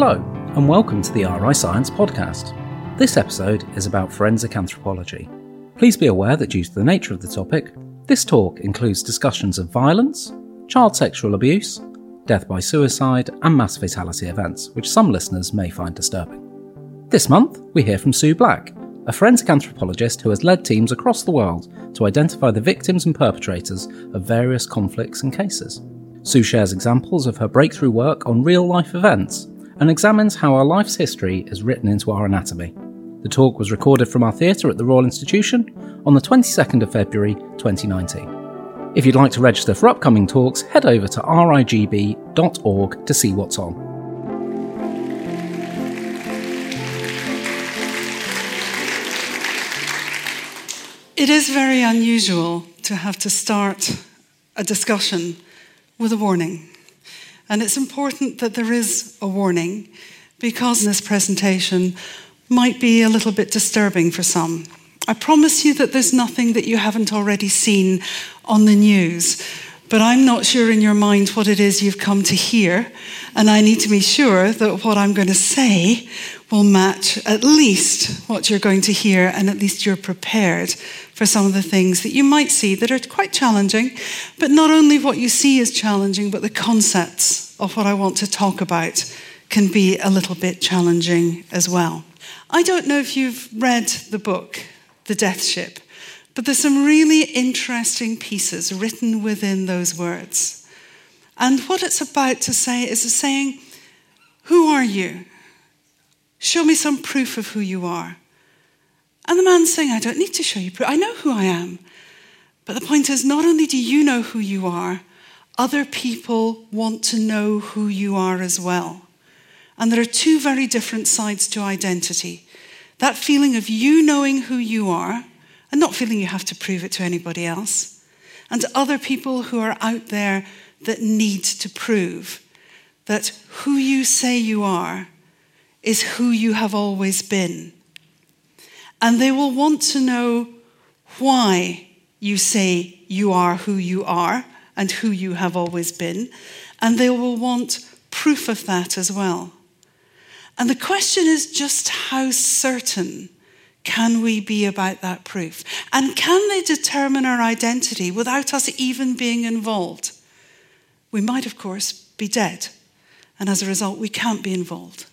Hello, and welcome to the RI Science podcast. This episode is about forensic anthropology. Please be aware that due to the nature of the topic, this talk includes discussions of violence, child sexual abuse, death by suicide, and mass fatality events, which some listeners may find disturbing. This month, we hear from Sue Black, a forensic anthropologist who has led teams across the world to identify the victims and perpetrators of various conflicts and cases. Sue shares examples of her breakthrough work on real life events and examines how our life's history is written into our anatomy. The talk was recorded from our theatre at the Royal Institution on the 22nd of February 2019. If you'd like to register for upcoming talks, head over to rigb.org to see what's on. It is very unusual to have to start a discussion with a warning. And it's important that there is a warning because this presentation might be a little bit disturbing for some. I promise you that there's nothing that you haven't already seen on the news, but I'm not sure in your mind what it is you've come to hear, and I need to be sure that what I'm going to say will match at least what you're going to hear, and at least you're prepared for some of the things that you might see that are quite challenging. But not only what you see is challenging, but the concepts of what I want to talk about can be a little bit challenging as well. I don't know if you've read the book, The Death Ship, but there's some really interesting pieces written within those words. And what it's about to say is a saying, Who are you? Show me some proof of who you are. And the man's saying, I don't need to show you proof. I know who I am. But the point is, not only do you know who you are, other people want to know who you are as well. And there are two very different sides to identity that feeling of you knowing who you are and not feeling you have to prove it to anybody else, and other people who are out there that need to prove that who you say you are is who you have always been. And they will want to know why you say you are who you are and who you have always been. And they will want proof of that as well. And the question is just how certain can we be about that proof? And can they determine our identity without us even being involved? We might, of course, be dead. And as a result, we can't be involved.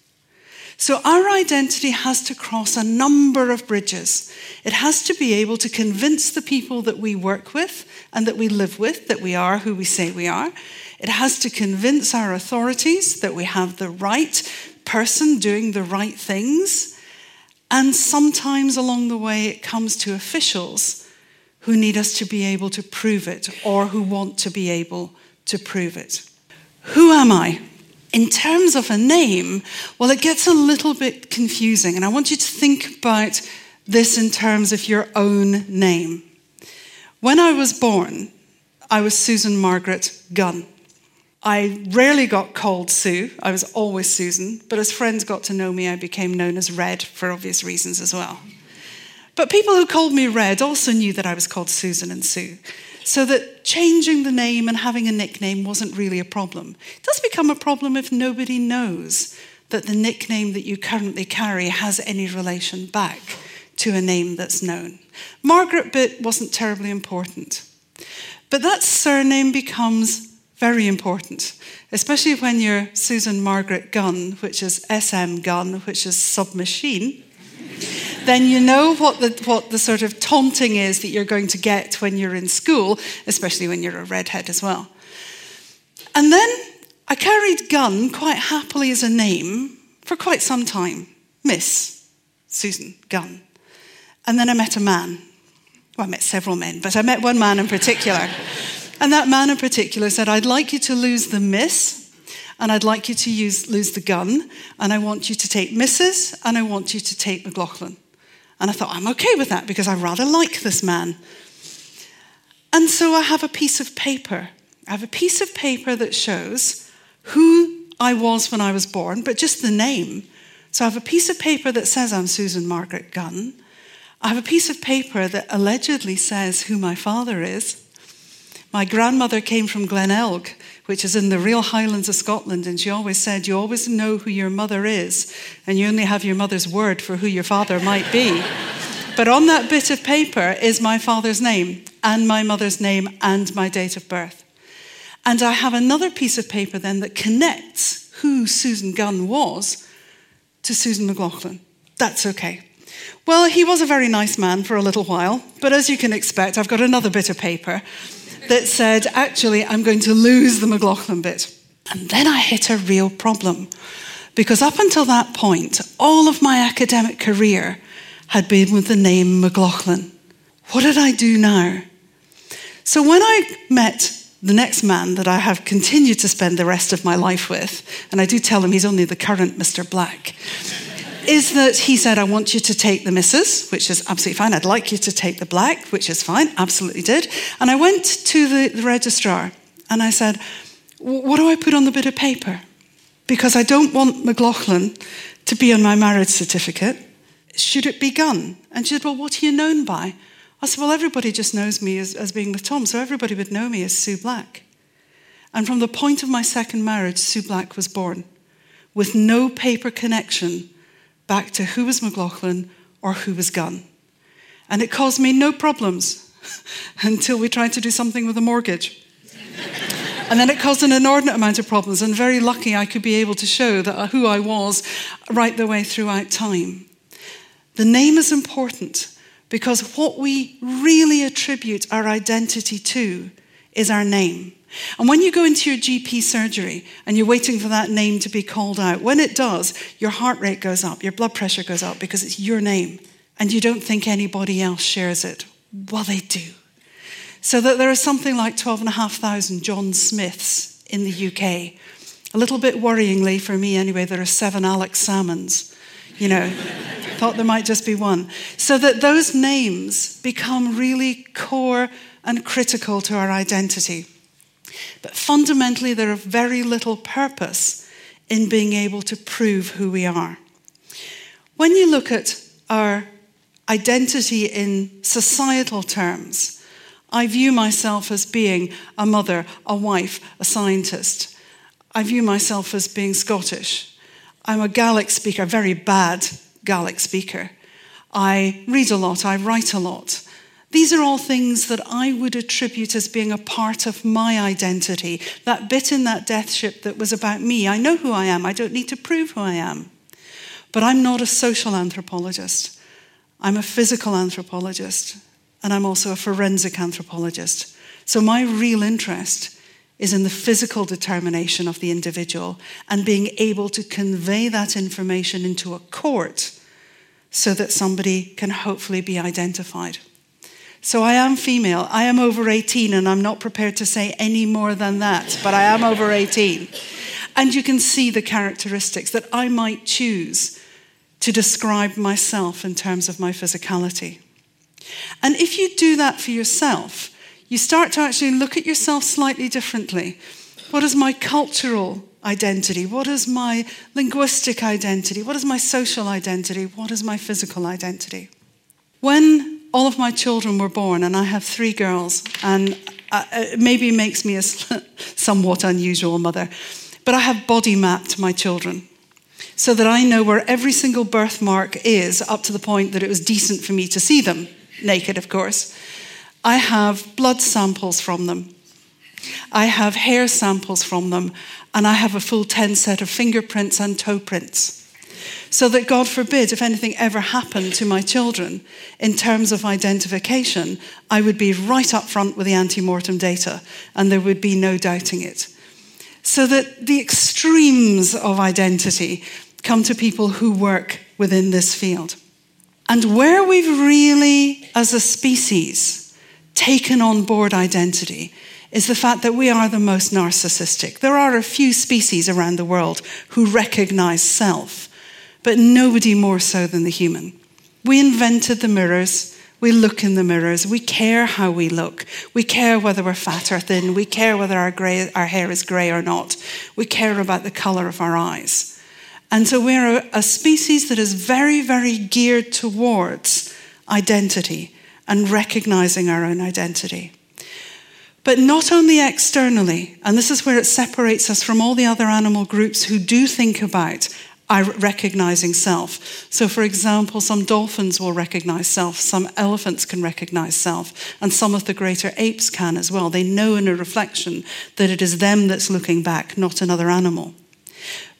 So our identity has to cross a number of bridges. It has to be able to convince the people that we work with and that we live with that we are who we say we are. It has to convince our authorities that we have the right person doing the right things. And sometimes along the way, it comes to officials who need us to be able to prove it or who want to be able to prove it. Who am I? In terms of a name, well, it gets a little bit confusing. And I want you to think about this in terms of your own name. When I was born, I was Susan Margaret Gunn. I rarely got called Sue. I was always Susan. But as friends got to know me, I became known as Red for obvious reasons as well. But people who called me Red also knew that I was called Susan and Sue so that changing the name and having a nickname wasn't really a problem. It does become a problem if nobody knows that the nickname that you currently carry has any relation back to a name that's known. Margaret bit wasn't terribly important. But that surname becomes very important, especially when you're Susan Margaret Gunn, which is SM Gun, which is submachine then you know what the, what the sort of taunting is that you're going to get when you're in school, especially when you're a redhead as well. And then I carried Gun quite happily as a name for quite some time Miss Susan Gunn. And then I met a man. Well, I met several men, but I met one man in particular. and that man in particular said, I'd like you to lose the miss and I'd like you to use, lose the gun, and I want you to take Mrs., and I want you to take McLaughlin. And I thought, I'm okay with that because I rather like this man. And so I have a piece of paper. I have a piece of paper that shows who I was when I was born, but just the name. So I have a piece of paper that says I'm Susan Margaret Gunn. I have a piece of paper that allegedly says who my father is. My grandmother came from Glenelg, which is in the real Highlands of Scotland, and she always said, You always know who your mother is, and you only have your mother's word for who your father might be. but on that bit of paper is my father's name, and my mother's name, and my date of birth. And I have another piece of paper then that connects who Susan Gunn was to Susan McLaughlin. That's okay. Well, he was a very nice man for a little while, but as you can expect, I've got another bit of paper that said, actually, I'm going to lose the McLaughlin bit. And then I hit a real problem. Because up until that point, all of my academic career had been with the name McLaughlin. What did I do now? So when I met the next man that I have continued to spend the rest of my life with, and I do tell him he's only the current Mr. Black, is that he said, I want you to take the missus, which is absolutely fine. I'd like you to take the black, which is fine. Absolutely did. And I went to the, the registrar and I said, What do I put on the bit of paper? Because I don't want McLaughlin to be on my marriage certificate. Should it be Gunn? And she said, Well, what are you known by? I said, Well, everybody just knows me as, as being with Tom, so everybody would know me as Sue Black. And from the point of my second marriage, Sue Black was born with no paper connection back to who was McLaughlin or who was Gunn. And it caused me no problems until we tried to do something with a mortgage. and then it caused an inordinate amount of problems, and very lucky I could be able to show that who I was right the way throughout time. The name is important because what we really attribute our identity to is our name. And when you go into your GP surgery and you're waiting for that name to be called out, when it does, your heart rate goes up, your blood pressure goes up because it's your name and you don't think anybody else shares it. Well, they do. So that there are something like 12,500 John Smiths in the UK. A little bit worryingly for me, anyway, there are seven Alex Salmonds. You know, thought there might just be one. So that those names become really core and critical to our identity. But fundamentally, they're of very little purpose in being able to prove who we are. When you look at our identity in societal terms, I view myself as being a mother, a wife, a scientist. I view myself as being Scottish. I'm a Gaelic speaker, a very bad Gaelic speaker. I read a lot, I write a lot. These are all things that I would attribute as being a part of my identity. That bit in that death ship that was about me. I know who I am. I don't need to prove who I am. But I'm not a social anthropologist. I'm a physical anthropologist. And I'm also a forensic anthropologist. So my real interest is in the physical determination of the individual and being able to convey that information into a court so that somebody can hopefully be identified. So I am female. I am over 18, and I'm not prepared to say any more than that, but I am over 18. And you can see the characteristics that I might choose to describe myself in terms of my physicality. And if you do that for yourself, you start to actually look at yourself slightly differently. What is my cultural identity? What is my linguistic identity? What is my social identity? What is my physical identity? When all of my children were born, and I have three girls, and uh, it maybe makes me a somewhat unusual mother, but I have body mapped my children so that I know where every single birthmark is up to the point that it was decent for me to see them, naked, of course. I have blood samples from them. I have hair samples from them, and I have a full 10 set of fingerprints and toe prints so that God forbid, if anything ever happened to my children in terms of identification, I would be right up front with the ante mortem data and there would be no doubting it. So that the extremes of identity come to people who work within this field. And where we've really, as a species, taken on board identity is the fact that we are the most narcissistic. There are a few species around the world who recognize self but nobody more so than the human. We invented the mirrors. We look in the mirrors. We care how we look. We care whether we're fat or thin. We care whether our, gray, our hair is grey or not. We care about the colour of our eyes. And so we're a, a species that is very, very geared towards identity and recognizing our own identity. But not only externally, and this is where it separates us from all the other animal groups who do think about recognizing self. So, for example, some dolphins will recognize self, some elephants can recognize self, and some of the greater apes can as well. They know in a reflection that it is them that's looking back, not another animal.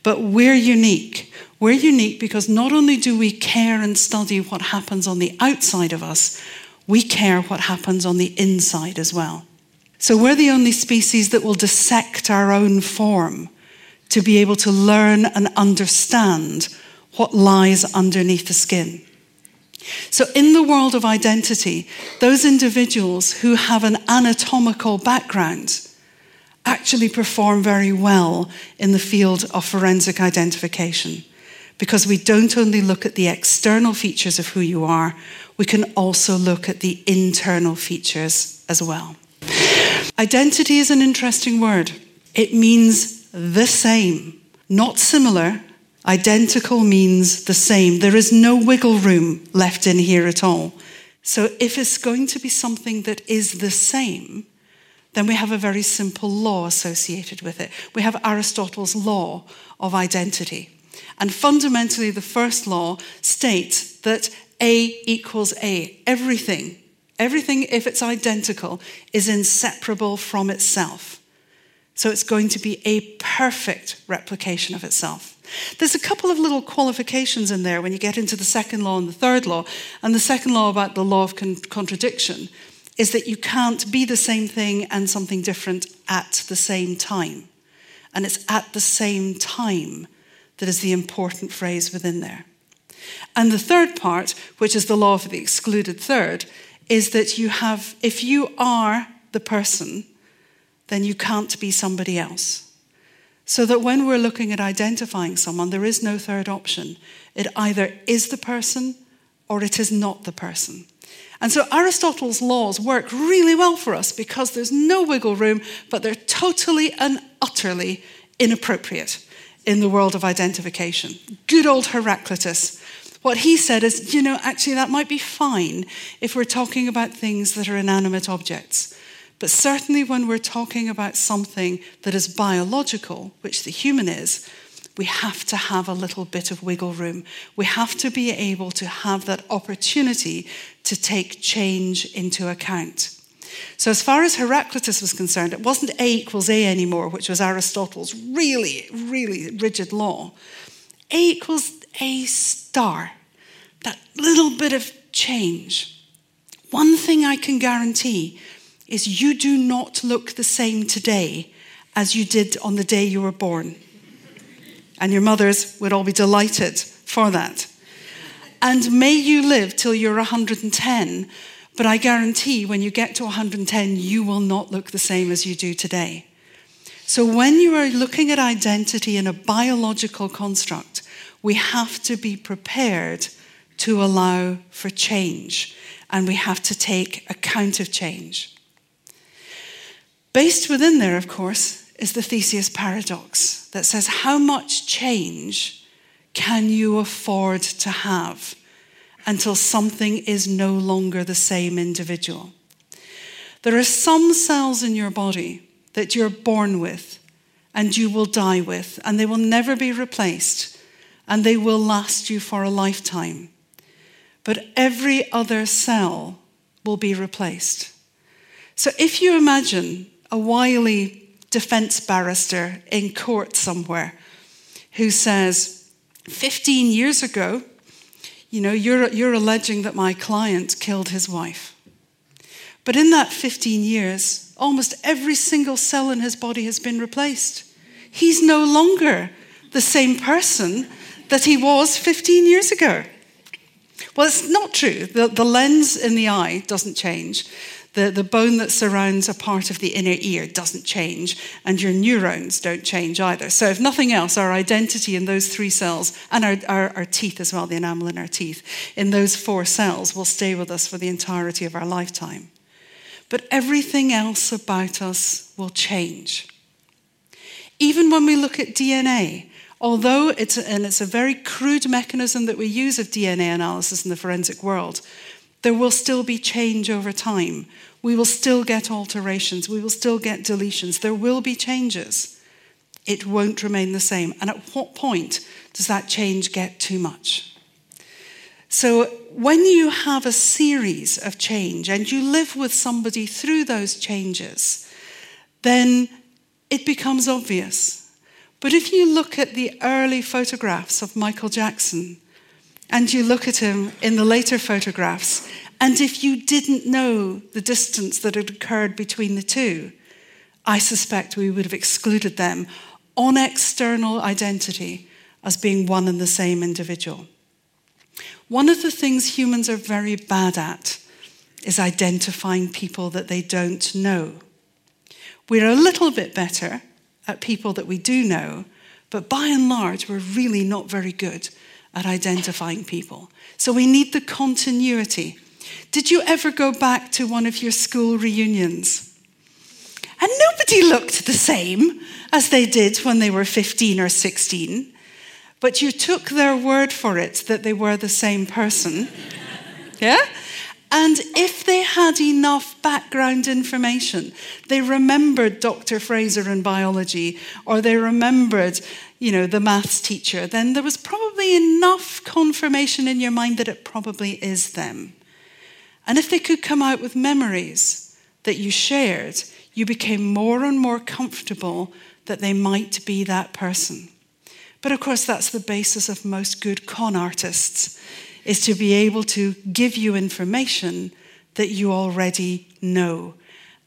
But we're unique. We're unique because not only do we care and study what happens on the outside of us, we care what happens on the inside as well. So we're the only species that will dissect our own form to be able to learn and understand what lies underneath the skin. So, in the world of identity, those individuals who have an anatomical background actually perform very well in the field of forensic identification because we don't only look at the external features of who you are, we can also look at the internal features as well. Identity is an interesting word. It means the same, not similar. Identical means the same. There is no wiggle room left in here at all. So, if it's going to be something that is the same, then we have a very simple law associated with it. We have Aristotle's law of identity. And fundamentally, the first law states that A equals A. Everything Everything, if it's identical, is inseparable from itself. So it's going to be a perfect replication of itself. There's a couple of little qualifications in there when you get into the second law and the third law. And the second law about the law of con- contradiction is that you can't be the same thing and something different at the same time. And it's at the same time that is the important phrase within there. And the third part, which is the law of the excluded third, is that you have, if you are the person, then you can't be somebody else. So that when we're looking at identifying someone, there is no third option. It either is the person or it is not the person. And so Aristotle's laws work really well for us because there's no wiggle room, but they're totally and utterly inappropriate in the world of identification. Good old Heraclitus what he said is, you know, actually, that might be fine if we're talking about things that are inanimate objects. But certainly when we're talking about something that is biological, which the human is, we have to have a little bit of wiggle room. We have to be able to have that opportunity to take change into account. So, as far as Heraclitus was concerned, it wasn't A equals A anymore, which was Aristotle's really, really rigid law. A equals A star, that little bit of change. One thing I can guarantee is you do not look the same today as you did on the day you were born. And your mothers would all be delighted for that. And may you live till you're 110, but I guarantee when you get to 110, you will not look the same as you do today. So when you are looking at identity in a biological construct, we have to be prepared to allow for change and we have to take account of change. Based within there, of course, is the Theseus paradox that says, How much change can you afford to have until something is no longer the same individual? There are some cells in your body that you're born with and you will die with, and they will never be replaced and they will last you for a lifetime. But every other cell will be replaced. So if you imagine a wily defense barrister in court somewhere who says, 15 years ago, you know, you're, you're alleging that my client killed his wife. But in that 15 years, almost every single cell in his body has been replaced. He's no longer the same person that he was 15 years ago. Well, it's not true. The, the lens in the eye doesn't change. The, the bone that surrounds a part of the inner ear doesn't change, and your neurons don't change either. So, if nothing else, our identity in those three cells, and our, our, our teeth as well, the enamel in our teeth, in those four cells will stay with us for the entirety of our lifetime. But everything else about us will change. Even when we look at DNA, although it's, and it's a very crude mechanism that we use of DNA analysis in the forensic world, There will still be change over time. We will still get alterations. We will still get deletions. There will be changes. It won't remain the same. And at what point does that change get too much? So, when you have a series of change and you live with somebody through those changes, then it becomes obvious. But if you look at the early photographs of Michael Jackson and you look at him in the later photographs, and if you didn't know the distance that had occurred between the two, I suspect we would have excluded them on external identity as being one and the same individual. One of the things humans are very bad at is identifying people that they don't know. We're a little bit better at people that we do know, but by and large, we're really not very good at identifying people. So we need the continuity. Did you ever go back to one of your school reunions? And nobody looked the same as they did when they were 15 or 16, but you took their word for it that they were the same person. Yeah? And if they had enough background information, they remembered Dr. Fraser in biology, or they remembered, you know, the maths teacher, then there was probably enough confirmation in your mind that it probably is them. And if they could come out with memories that you shared, you became more and more comfortable that they might be that person. But of course, that's the basis of most good con artists is to be able to give you information that you already know,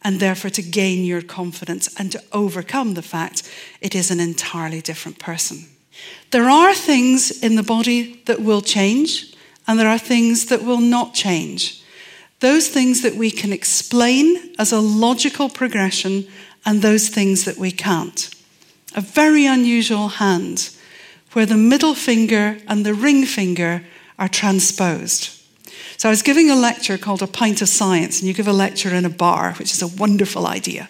and therefore to gain your confidence and to overcome the fact it is an entirely different person. There are things in the body that will change, and there are things that will not change. Those things that we can explain as a logical progression, and those things that we can't. A very unusual hand where the middle finger and the ring finger are transposed. So I was giving a lecture called A Pint of Science, and you give a lecture in a bar, which is a wonderful idea.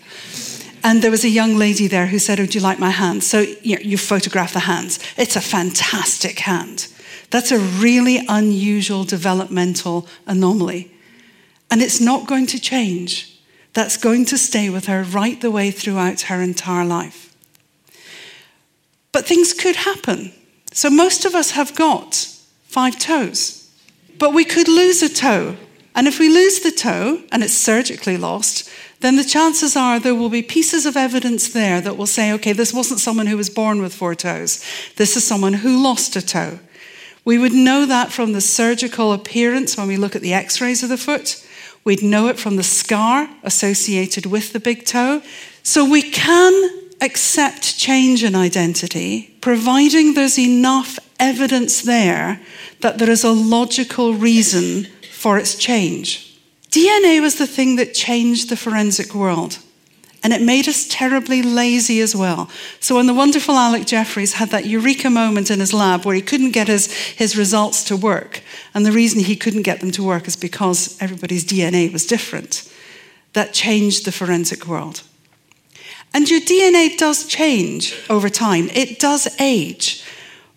And there was a young lady there who said, Would you like my hand? So you, know, you photograph the hands. It's a fantastic hand. That's a really unusual developmental anomaly. And it's not going to change. That's going to stay with her right the way throughout her entire life. But things could happen. So most of us have got five toes. But we could lose a toe. And if we lose the toe and it's surgically lost, then the chances are there will be pieces of evidence there that will say, okay, this wasn't someone who was born with four toes. This is someone who lost a toe. We would know that from the surgical appearance when we look at the x rays of the foot. We'd know it from the scar associated with the big toe. So we can accept change in identity, providing there's enough evidence there that there is a logical reason for its change. DNA was the thing that changed the forensic world. And it made us terribly lazy as well. So when the wonderful Alec Jeffreys had that eureka moment in his lab where he couldn't get his, his results to work, and the reason he couldn't get them to work is because everybody's DNA was different, that changed the forensic world. And your DNA does change over time, it does age.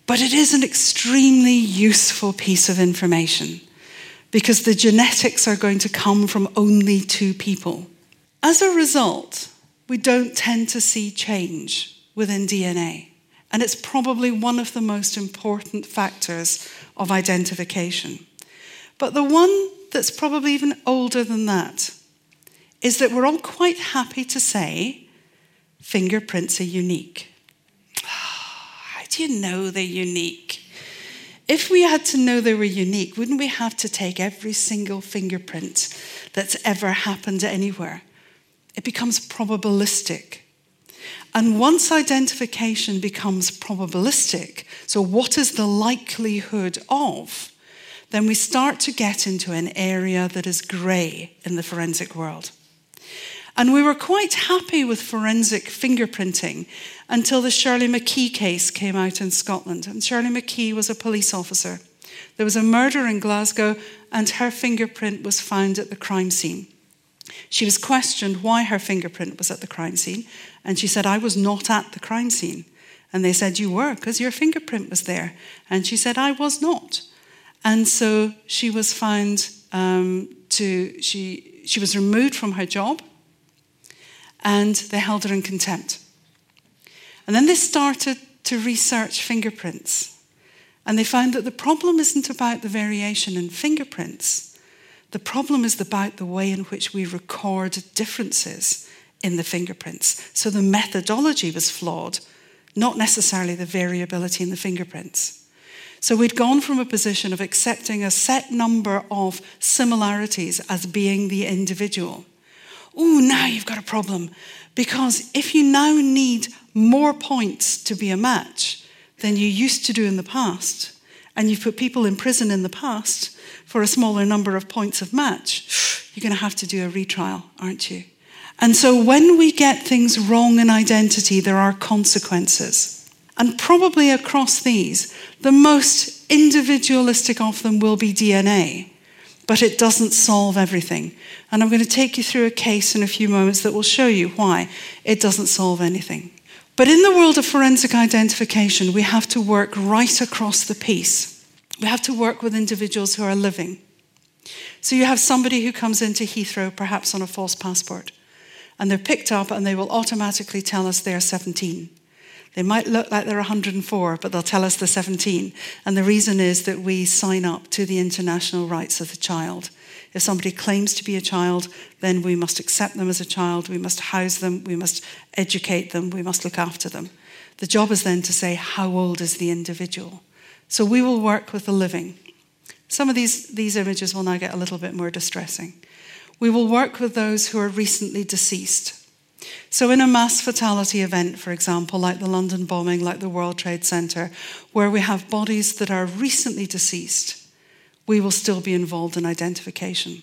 But it is an extremely useful piece of information because the genetics are going to come from only two people. As a result, we don't tend to see change within DNA. And it's probably one of the most important factors of identification. But the one that's probably even older than that is that we're all quite happy to say fingerprints are unique do you know they're unique? If we had to know they were unique, wouldn't we have to take every single fingerprint that's ever happened anywhere? It becomes probabilistic. And once identification becomes probabilistic, so what is the likelihood of, then we start to get into an area that is grey in the forensic world. And we were quite happy with forensic fingerprinting until the Shirley McKie case came out in Scotland. And Shirley McKie was a police officer. There was a murder in Glasgow, and her fingerprint was found at the crime scene. She was questioned why her fingerprint was at the crime scene, and she said, I was not at the crime scene. And they said, You were, because your fingerprint was there. And she said, I was not. And so she was found um, to, she, she was removed from her job and they held her in contempt. And then they started to research fingerprints. And they found that the problem isn't about the variation in fingerprints. The problem is about the way in which we record differences in the fingerprints. So the methodology was flawed, not necessarily the variability in the fingerprints. So we'd gone from a position of accepting a set number of similarities as being the individual. Oh, now you've got a problem. Because if you now need more points to be a match than you used to do in the past, and you've put people in prison in the past for a smaller number of points of match, you're going to have to do a retrial, aren't you? And so when we get things wrong in identity, there are consequences. And probably across these, the most individualistic of them will be DNA, but it doesn't solve everything. And I'm going to take you through a case in a few moments that will show you why it doesn't solve anything. But in the world of forensic identification, we have to work right across the piece. We have to work with individuals who are living. So you have somebody who comes into Heathrow, perhaps on a false passport, and they're picked up and they will automatically tell us they're 17. They might look like they're 104, but they'll tell us they're 17. And the reason is that we sign up to the international rights of the child. If somebody claims to be a child, then we must accept them as a child, we must house them, we must educate them, we must look after them. The job is then to say, how old is the individual? So we will work with the living. Some of these, these images will now get a little bit more distressing. We will work with those who are recently deceased. So, in a mass fatality event, for example, like the London bombing, like the World Trade Center, where we have bodies that are recently deceased, we will still be involved in identification.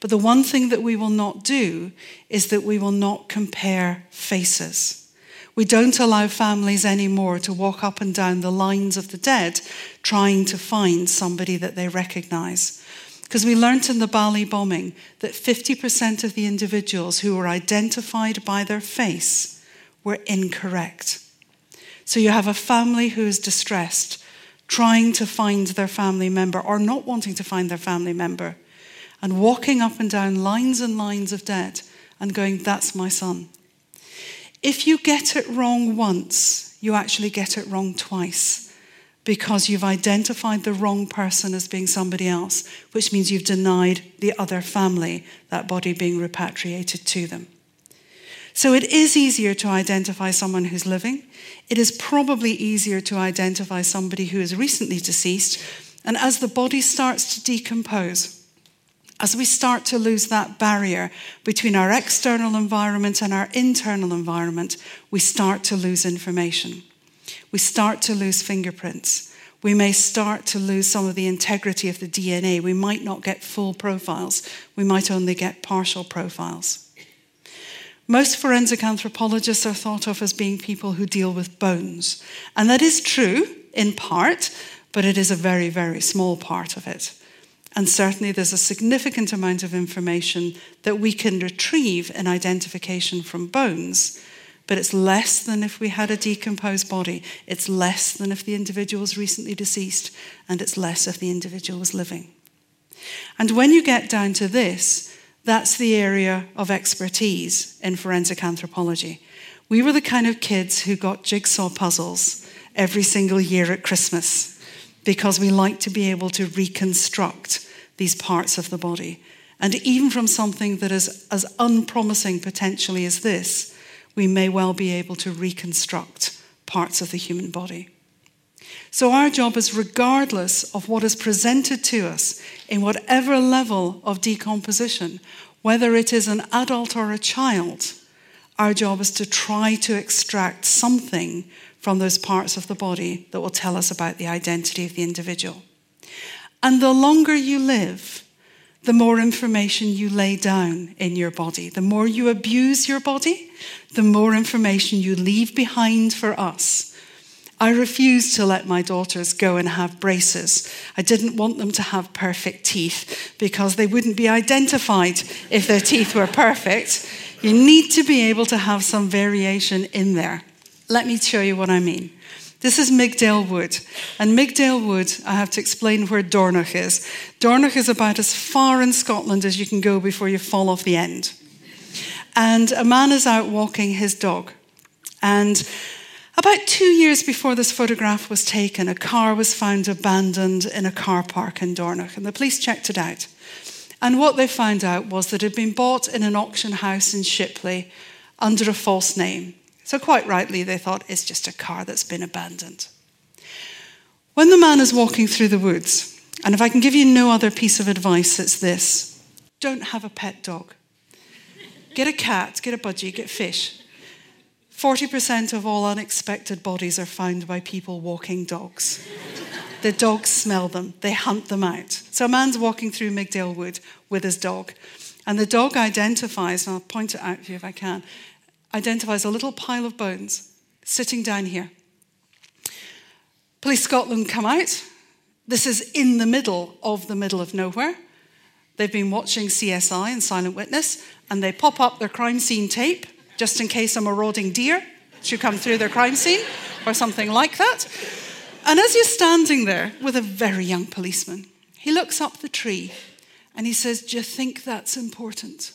But the one thing that we will not do is that we will not compare faces. We don't allow families anymore to walk up and down the lines of the dead trying to find somebody that they recognize. Because we learnt in the Bali bombing that 50% of the individuals who were identified by their face were incorrect. So you have a family who is distressed, trying to find their family member or not wanting to find their family member, and walking up and down lines and lines of debt and going, That's my son. If you get it wrong once, you actually get it wrong twice because you've identified the wrong person as being somebody else, which means you've denied the other family that body being repatriated to them. So it is easier to identify someone who's living. It is probably easier to identify somebody who is recently deceased. And as the body starts to decompose, as we start to lose that barrier between our external environment and our internal environment, we start to lose information we start to lose fingerprints. We may start to lose some of the integrity of the DNA. We might not get full profiles. We might only get partial profiles. Most forensic anthropologists are thought of as being people who deal with bones. And that is true in part, but it is a very, very small part of it. And certainly there's a significant amount of information that we can retrieve in identification from bones but it's less than if we had a decomposed body. It's less than if the individual was recently deceased, and it's less if the individual was living. And when you get down to this, that's the area of expertise in forensic anthropology. We were the kind of kids who got jigsaw puzzles every single year at Christmas because we like to be able to reconstruct these parts of the body. And even from something that is as unpromising potentially as this, we may well be able to reconstruct parts of the human body. So, our job is regardless of what is presented to us in whatever level of decomposition, whether it is an adult or a child, our job is to try to extract something from those parts of the body that will tell us about the identity of the individual. And the longer you live, the more information you lay down in your body. The more you abuse your body, the more information you leave behind for us. I refused to let my daughters go and have braces. I didn't want them to have perfect teeth because they wouldn't be identified if their teeth were perfect. You need to be able to have some variation in there. Let me show you what I mean. This is Migdale Wood. And Migdale Wood, I have to explain where Dornoch is. Dornoch is about as far in Scotland as you can go before you fall off the end. And a man is out walking his dog. And about two years before this photograph was taken, a car was found abandoned in a car park in Dornoch, and the police checked it out. And what they found out was that it had been bought in an auction house in Shipley under a false name. So, quite rightly, they thought it's just a car that's been abandoned. When the man is walking through the woods, and if I can give you no other piece of advice, it's this don't have a pet dog. Get a cat, get a budgie, get fish. 40% of all unexpected bodies are found by people walking dogs. the dogs smell them, they hunt them out. So a man's walking through Migdale Wood with his dog, and the dog identifies, and I'll point it out to you if I can, identifies a little pile of bones sitting down here. Police Scotland come out. This is in the middle of the middle of nowhere. They've been watching CSI and Silent Witness, and they pop up their crime scene tape just in case a marauding deer should come through their crime scene or something like that. And as you're standing there with a very young policeman, he looks up the tree and he says, Do you think that's important?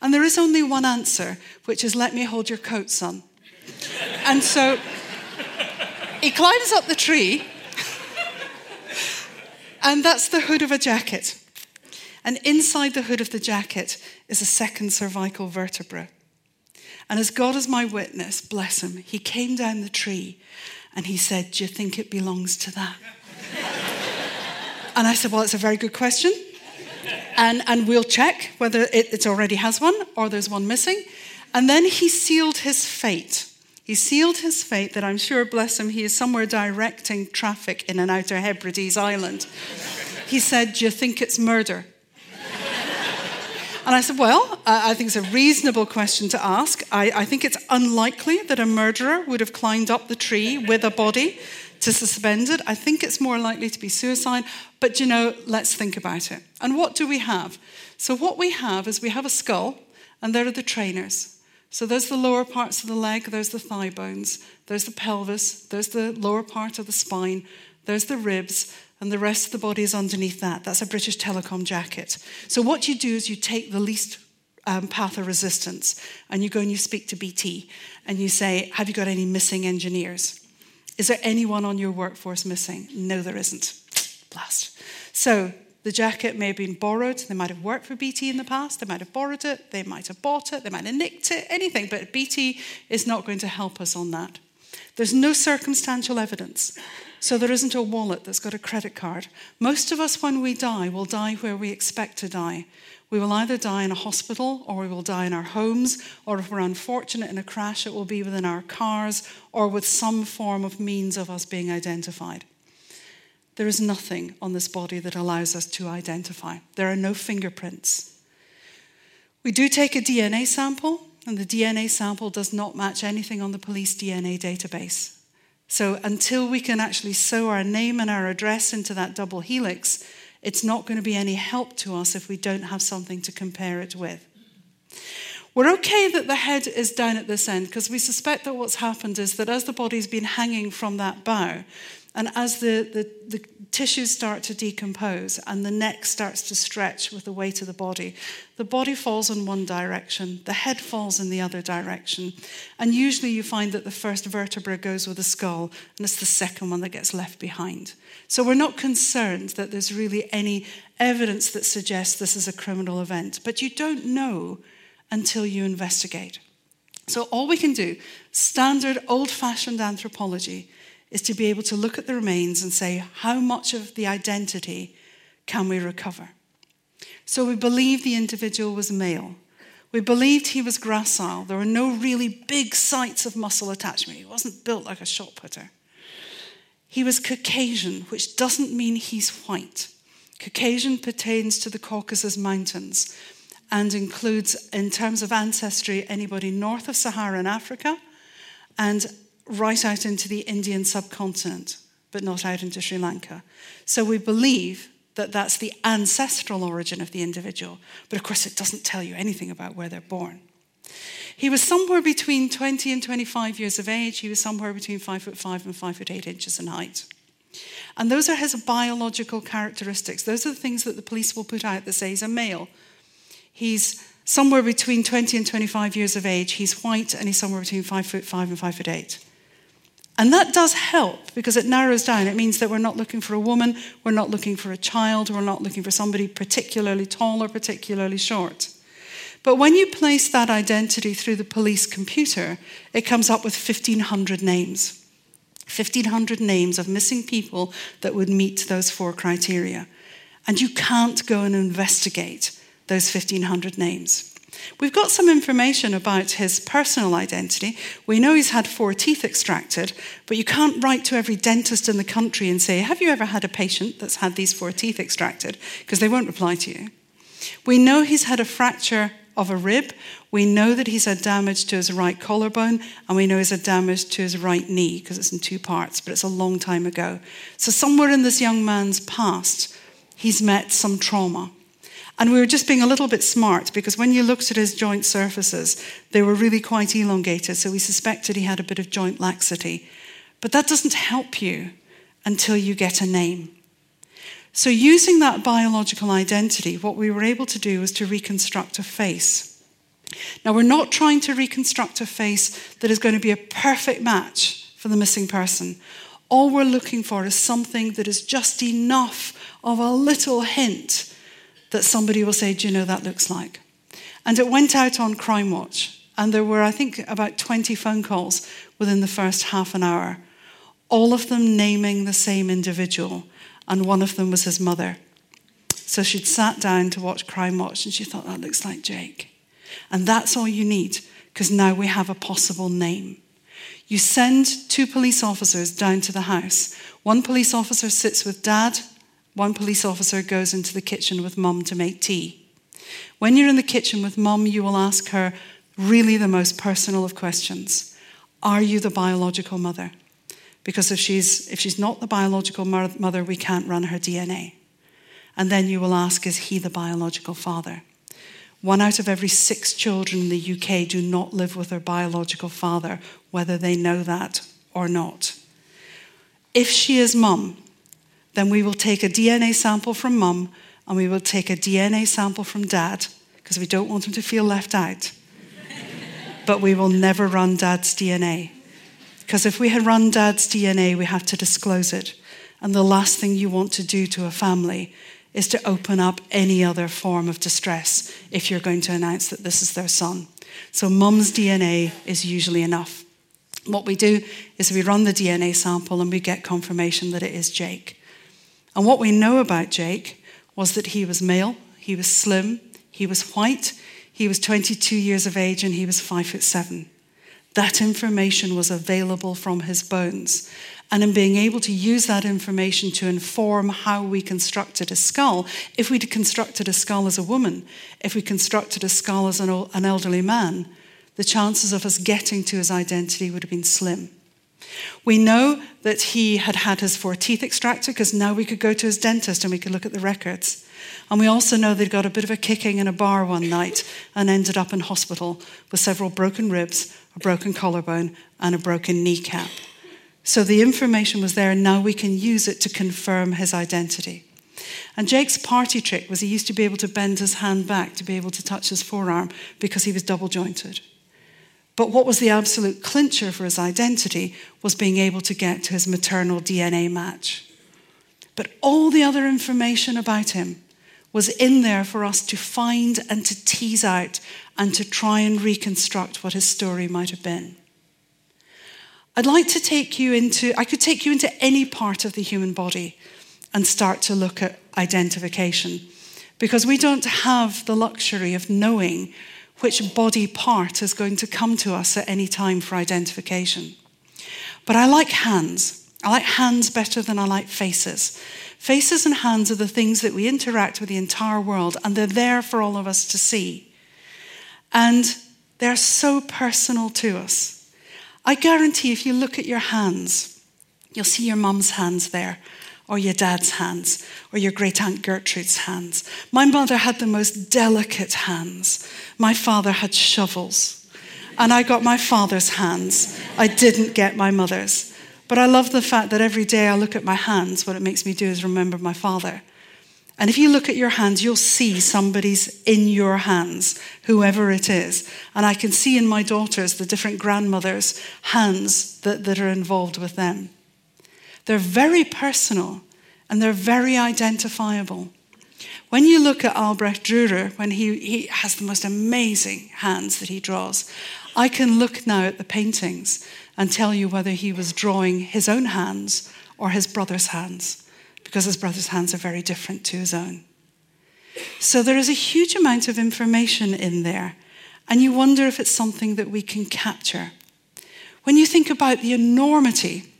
And there is only one answer, which is, Let me hold your coat, son. and so he climbs up the tree, and that's the hood of a jacket. And inside the hood of the jacket is a second cervical vertebra. And as God is my witness, bless him, he came down the tree and he said, Do you think it belongs to that? and I said, Well, it's a very good question. And, and we'll check whether it, it already has one or there's one missing. And then he sealed his fate. He sealed his fate that I'm sure, bless him, he is somewhere directing traffic in an Outer Hebrides Island. He said, Do you think it's murder? And I said, Well, I think it's a reasonable question to ask. I, I think it's unlikely that a murderer would have climbed up the tree with a body to suspend it. I think it's more likely to be suicide. But you know, let's think about it. And what do we have? So, what we have is we have a skull, and there are the trainers. So, there's the lower parts of the leg, there's the thigh bones, there's the pelvis, there's the lower part of the spine, there's the ribs, and the rest of the body is underneath that. That's a British Telecom jacket. So, what you do is you take the least um, path of resistance and you go and you speak to BT and you say, Have you got any missing engineers? Is there anyone on your workforce missing? No, there isn't. Blast. So, the jacket may have been borrowed. They might have worked for BT in the past. They might have borrowed it. They might have bought it. They might have nicked it, anything. But BT is not going to help us on that. There's no circumstantial evidence. So there isn't a wallet that's got a credit card. Most of us, when we die, will die where we expect to die. We will either die in a hospital or we will die in our homes, or if we're unfortunate in a crash, it will be within our cars or with some form of means of us being identified. There is nothing on this body that allows us to identify. There are no fingerprints. We do take a DNA sample, and the DNA sample does not match anything on the police DNA database. So until we can actually sew our name and our address into that double helix, it's not going to be any help to us if we don't have something to compare it with. We're okay that the head is down at this end because we suspect that what's happened is that as the body's been hanging from that bough, and as the, the, the, tissues start to decompose and the neck starts to stretch with the weight of the body, the body falls in one direction, the head falls in the other direction. And usually you find that the first vertebra goes with the skull, and it's the second one that gets left behind. So we're not concerned that there's really any evidence that suggests this is a criminal event, but you don't know until you investigate. So all we can do, standard old fashioned anthropology, is to be able to look at the remains and say, how much of the identity can we recover? So we believe the individual was male. We believed he was gracile. There were no really big sites of muscle attachment. He wasn't built like a shot putter. He was Caucasian, which doesn't mean he's white. Caucasian pertains to the Caucasus Mountains and includes, in terms of ancestry, anybody north of Sahara in Africa and right out into the Indian subcontinent, but not out into Sri Lanka. So we believe that that's the ancestral origin of the individual, but of course it doesn't tell you anything about where they're born. He was somewhere between 20 and 25 years of age. He was somewhere between 5 foot 5 and 5 foot 8 inches in height. And those are his biological characteristics. Those are the things that the police will put out that say he's a male. He's somewhere between 20 and 25 years of age. He's white and he's somewhere between 5 foot 5 and 5 foot 8. And that does help because it narrows down. It means that we're not looking for a woman, we're not looking for a child, we're not looking for somebody particularly tall or particularly short. But when you place that identity through the police computer, it comes up with 1,500 names. 1,500 names of missing people that would meet those four criteria. And you can't go and investigate those 1,500 names. We've got some information about his personal identity. We know he's had four teeth extracted, but you can't write to every dentist in the country and say, Have you ever had a patient that's had these four teeth extracted? Because they won't reply to you. We know he's had a fracture of a rib. We know that he's had damage to his right collarbone, and we know he's had damage to his right knee because it's in two parts, but it's a long time ago. So, somewhere in this young man's past, he's met some trauma. And we were just being a little bit smart because when you looked at his joint surfaces, they were really quite elongated. So we suspected he had a bit of joint laxity. But that doesn't help you until you get a name. So, using that biological identity, what we were able to do was to reconstruct a face. Now, we're not trying to reconstruct a face that is going to be a perfect match for the missing person. All we're looking for is something that is just enough of a little hint that somebody will say, Do you know that looks like? And it went out on Crime Watch, and there were, I think, about 20 phone calls within the first half an hour, all of them naming the same individual, and one of them was his mother. So she'd sat down to watch Crime Watch, and she thought, That looks like Jake. And that's all you need, because now we have a possible name. You send two police officers down to the house. One police officer sits with dad one police officer goes into the kitchen with mum to make tea. When you're in the kitchen with mum, you will ask her really the most personal of questions Are you the biological mother? Because if she's, if she's not the biological mother, we can't run her DNA. And then you will ask Is he the biological father? One out of every six children in the UK do not live with their biological father, whether they know that or not. If she is mum, then we will take a DNA sample from mum and we will take a DNA sample from dad because we don't want him to feel left out. but we will never run dad's DNA. Because if we had run dad's DNA, we have to disclose it. And the last thing you want to do to a family is to open up any other form of distress if you're going to announce that this is their son. So, mum's DNA is usually enough. What we do is we run the DNA sample and we get confirmation that it is Jake. And what we know about Jake was that he was male, he was slim, he was white, he was 22 years of age, and he was 5 foot 7. That information was available from his bones. And in being able to use that information to inform how we constructed a skull, if we'd constructed a skull as a woman, if we constructed a skull as an elderly man, the chances of us getting to his identity would have been slim. We know that he had had his four teeth extracted because now we could go to his dentist and we could look at the records. And we also know they'd got a bit of a kicking in a bar one night and ended up in hospital with several broken ribs, a broken collarbone, and a broken kneecap. So the information was there, and now we can use it to confirm his identity. And Jake's party trick was he used to be able to bend his hand back to be able to touch his forearm because he was double jointed. But what was the absolute clincher for his identity was being able to get to his maternal DNA match. But all the other information about him was in there for us to find and to tease out and to try and reconstruct what his story might have been. I'd like to take you into, I could take you into any part of the human body and start to look at identification because we don't have the luxury of knowing which body part is going to come to us at any time for identification. But I like hands. I like hands better than I like faces. Faces and hands are the things that we interact with the entire world, and they're there for all of us to see. And they're so personal to us. I guarantee if you look at your hands, you'll see your mum's hands there or your dad's hands, or your great aunt Gertrude's hands. My mother had the most delicate hands. My father had shovels. And I got my father's hands. I didn't get my mother's. But I love the fact that every day I look at my hands, what it makes me do is remember my father. And if you look at your hands, you'll see somebody's in your hands, whoever it is. And I can see in my daughters the different grandmothers' hands that, that are involved with them. They're very personal and they're very identifiable. When you look at Albrecht Dürer, when he, he has the most amazing hands that he draws, I can look now at the paintings and tell you whether he was drawing his own hands or his brother's hands because his brother's hands are very different to his own. So there is a huge amount of information in there, and you wonder if it's something that we can capture. When you think about the enormity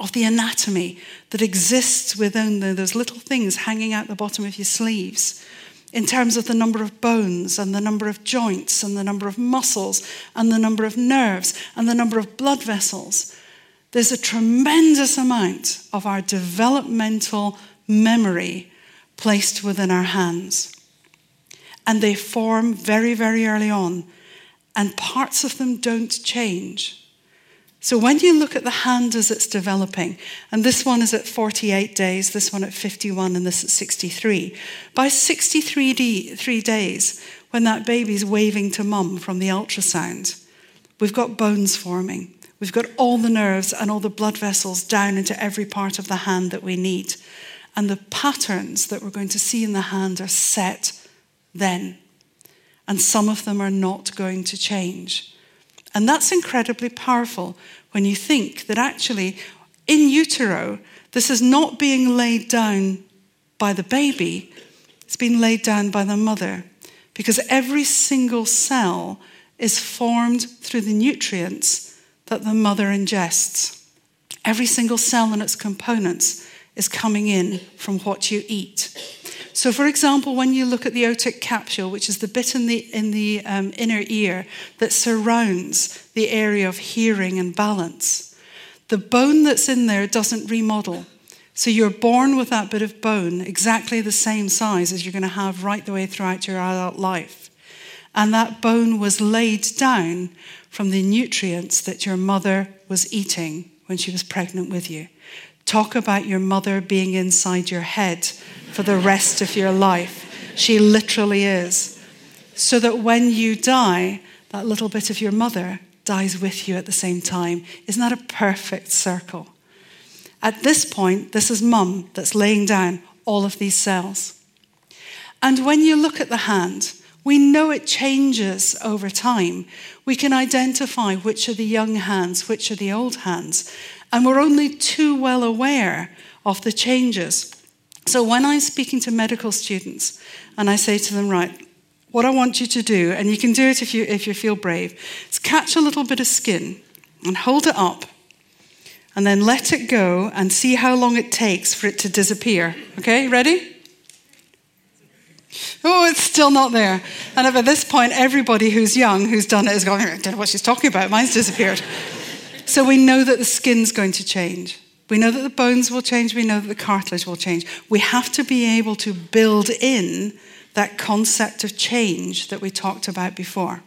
of the anatomy that exists within those little things hanging out the bottom of your sleeves, in terms of the number of bones and the number of joints and the number of muscles and the number of nerves and the number of blood vessels, there's a tremendous amount of our developmental memory placed within our hands. And they form very, very early on, and parts of them don't change. So when you look at the hand as it's developing, and this one is at 48 days, this one at 51, and this at 63, by 63 d- three days, when that baby's waving to mum from the ultrasound, we've got bones forming. We've got all the nerves and all the blood vessels down into every part of the hand that we need. And the patterns that we're going to see in the hand are set then. And some of them are not going to change. And that's incredibly powerful when you think that actually in utero, this is not being laid down by the baby, it's being laid down by the mother. Because every single cell is formed through the nutrients that the mother ingests. Every single cell and its components is coming in from what you eat. So, for example, when you look at the otic capsule, which is the bit in the, in the um, inner ear that surrounds the area of hearing and balance, the bone that's in there doesn't remodel. So, you're born with that bit of bone exactly the same size as you're going to have right the way throughout your adult life. And that bone was laid down from the nutrients that your mother was eating when she was pregnant with you. Talk about your mother being inside your head for the rest of your life. She literally is. So that when you die, that little bit of your mother dies with you at the same time. Isn't that a perfect circle? At this point, this is mum that's laying down all of these cells. And when you look at the hand, we know it changes over time. We can identify which are the young hands, which are the old hands, and we're only too well aware of the changes. So when I'm speaking to medical students and I say to them, right, what I want you to do, and you can do it if you, if you feel brave, is catch a little bit of skin and hold it up and then let it go and see how long it takes for it to disappear. Okay, ready? Oh, it's still not there. And at this point, everybody who's young who's done it is going, I don't know what she's talking about. Mine's disappeared. so we know that the skin's going to change. We know that the bones will change. We know that the cartilage will change. We have to be able to build in that concept of change that we talked about before.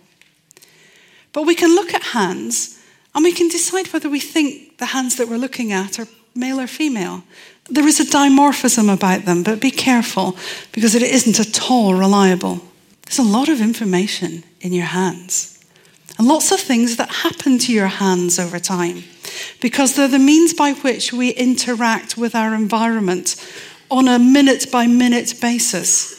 But we can look at hands and we can decide whether we think the hands that we're looking at are male or female. There is a dimorphism about them, but be careful because it isn't at all reliable. There's a lot of information in your hands and lots of things that happen to your hands over time because they're the means by which we interact with our environment on a minute by minute basis.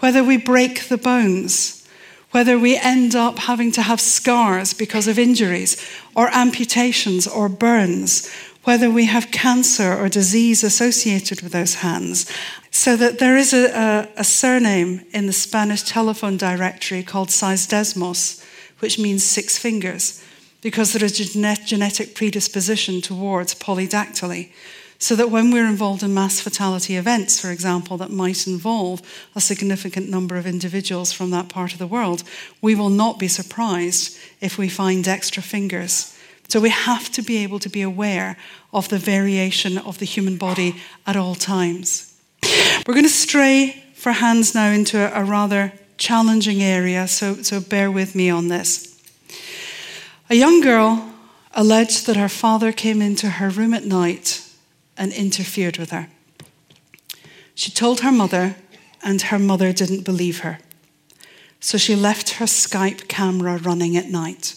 Whether we break the bones, whether we end up having to have scars because of injuries, or amputations, or burns, whether we have cancer or disease associated with those hands. So that there is a, a, a surname in the Spanish telephone directory called Seisdedos, which means six fingers, because there is a genetic predisposition towards polydactyly. So that when we're involved in mass fatality events, for example, that might involve a significant number of individuals from that part of the world, we will not be surprised if we find extra fingers so we have to be able to be aware of the variation of the human body at all times. We're going to stray for hands now into a, rather challenging area, so, so bear with me on this. A young girl alleged that her father came into her room at night and interfered with her. She told her mother, and her mother didn't believe her. So she left her Skype camera running at night.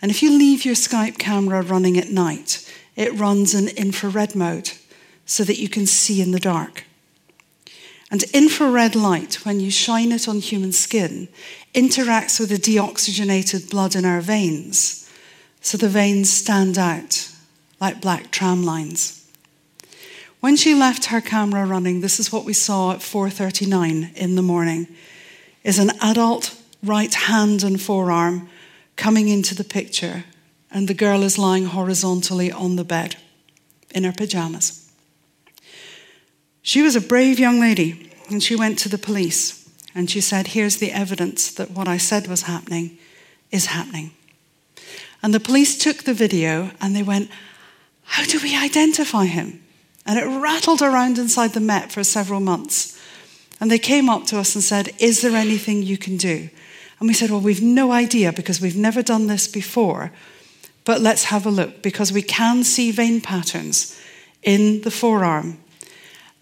And if you leave your Skype camera running at night, it runs in infrared mode so that you can see in the dark. And infrared light, when you shine it on human skin, interacts with the deoxygenated blood in our veins, so the veins stand out like black tram lines. When she left her camera running, this is what we saw at 4:39 in the morning is an adult right hand and forearm coming into the picture and the girl is lying horizontally on the bed in her pajamas. She was a brave young lady, and she went to the police and she said, Here's the evidence that what I said was happening is happening. And the police took the video and they went, How do we identify him? And it rattled around inside the Met for several months. And they came up to us and said, Is there anything you can do? And we said, Well, we've no idea because we've never done this before. But let's have a look because we can see vein patterns in the forearm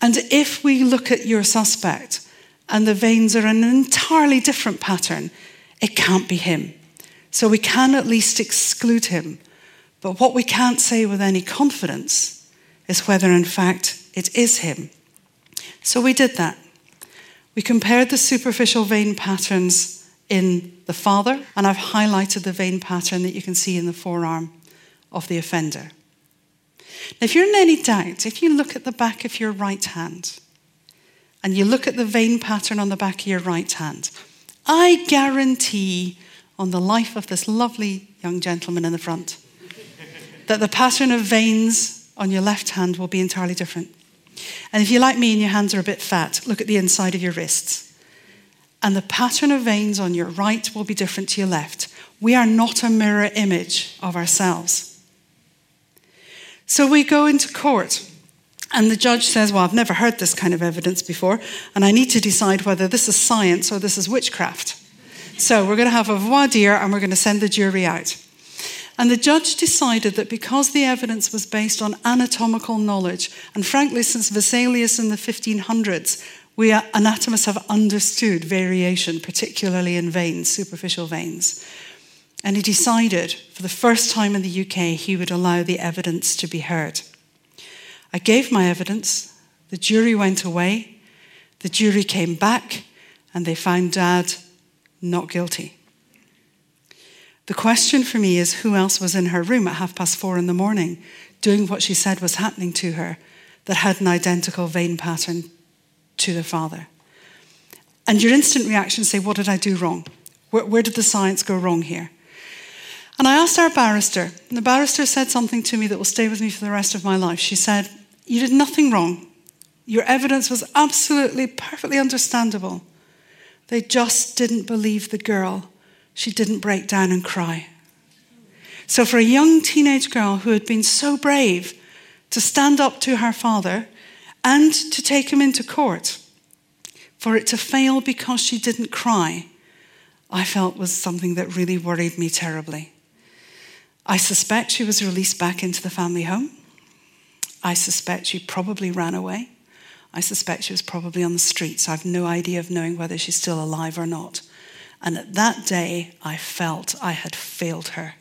and if we look at your suspect and the veins are an entirely different pattern, it can't be him. So we can at least exclude him. But what we can't say with any confidence is whether, in fact, it is him. So we did that. We compared the superficial vein patterns in the father, and I've highlighted the vein pattern that you can see in the forearm of the offender. Now, if you're in any doubt, if you look at the back of your right hand and you look at the vein pattern on the back of your right hand, I guarantee on the life of this lovely young gentleman in the front that the pattern of veins on your left hand will be entirely different. And if you're like me and your hands are a bit fat, look at the inside of your wrists. And the pattern of veins on your right will be different to your left. We are not a mirror image of ourselves. So we go into court, and the judge says, Well, I've never heard this kind of evidence before, and I need to decide whether this is science or this is witchcraft. So we're going to have a voir dire and we're going to send the jury out. And the judge decided that because the evidence was based on anatomical knowledge, and frankly, since Vesalius in the 1500s, we anatomists have understood variation, particularly in veins, superficial veins. And he decided, for the first time in the UK, he would allow the evidence to be heard. I gave my evidence, the jury went away, the jury came back, and they found Dad not guilty. The question for me is who else was in her room at half past four in the morning doing what she said was happening to her that had an identical vein pattern to the father? And your instant reaction say, What did I do wrong? Where, where did the science go wrong here? And I asked our barrister, and the barrister said something to me that will stay with me for the rest of my life. She said, You did nothing wrong. Your evidence was absolutely, perfectly understandable. They just didn't believe the girl. She didn't break down and cry. So, for a young teenage girl who had been so brave to stand up to her father and to take him into court, for it to fail because she didn't cry, I felt was something that really worried me terribly. I suspect she was released back into the family home. I suspect she probably ran away. I suspect she was probably on the streets. I have no idea of knowing whether she's still alive or not. And at that day, I felt I had failed her,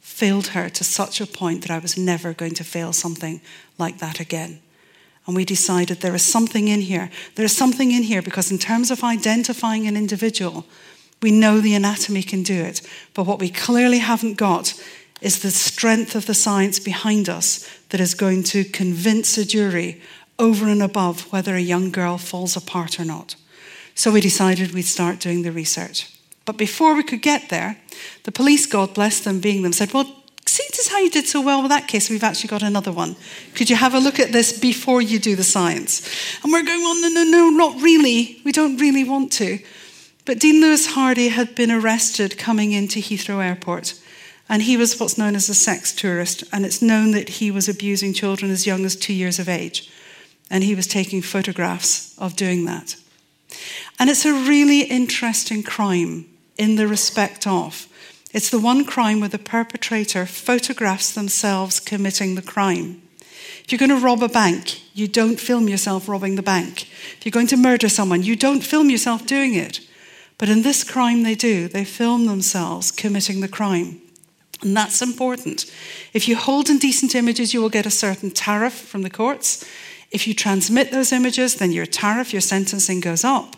failed her to such a point that I was never going to fail something like that again. And we decided there is something in here. There is something in here because, in terms of identifying an individual, we know the anatomy can do it. But what we clearly haven't got is the strength of the science behind us that is going to convince a jury over and above whether a young girl falls apart or not. So we decided we'd start doing the research. But before we could get there, the police, God bless them, being them, said, Well, see, is how you did so well with that case. We've actually got another one. Could you have a look at this before you do the science? And we're going, Oh, no, no, no, not really. We don't really want to. But Dean Lewis Hardy had been arrested coming into Heathrow Airport and he was what's known as a sex tourist, and it's known that he was abusing children as young as two years of age. And he was taking photographs of doing that. And it's a really interesting crime in the respect of It's the one crime where the perpetrator photographs themselves committing the crime. If you're going to rob a bank, you don't film yourself robbing the bank. If you're going to murder someone, you don't film yourself doing it. But in this crime, they do. They film themselves committing the crime. And that's important. If you hold indecent images, you will get a certain tariff from the courts. If you transmit those images, then your tariff, your sentencing goes up.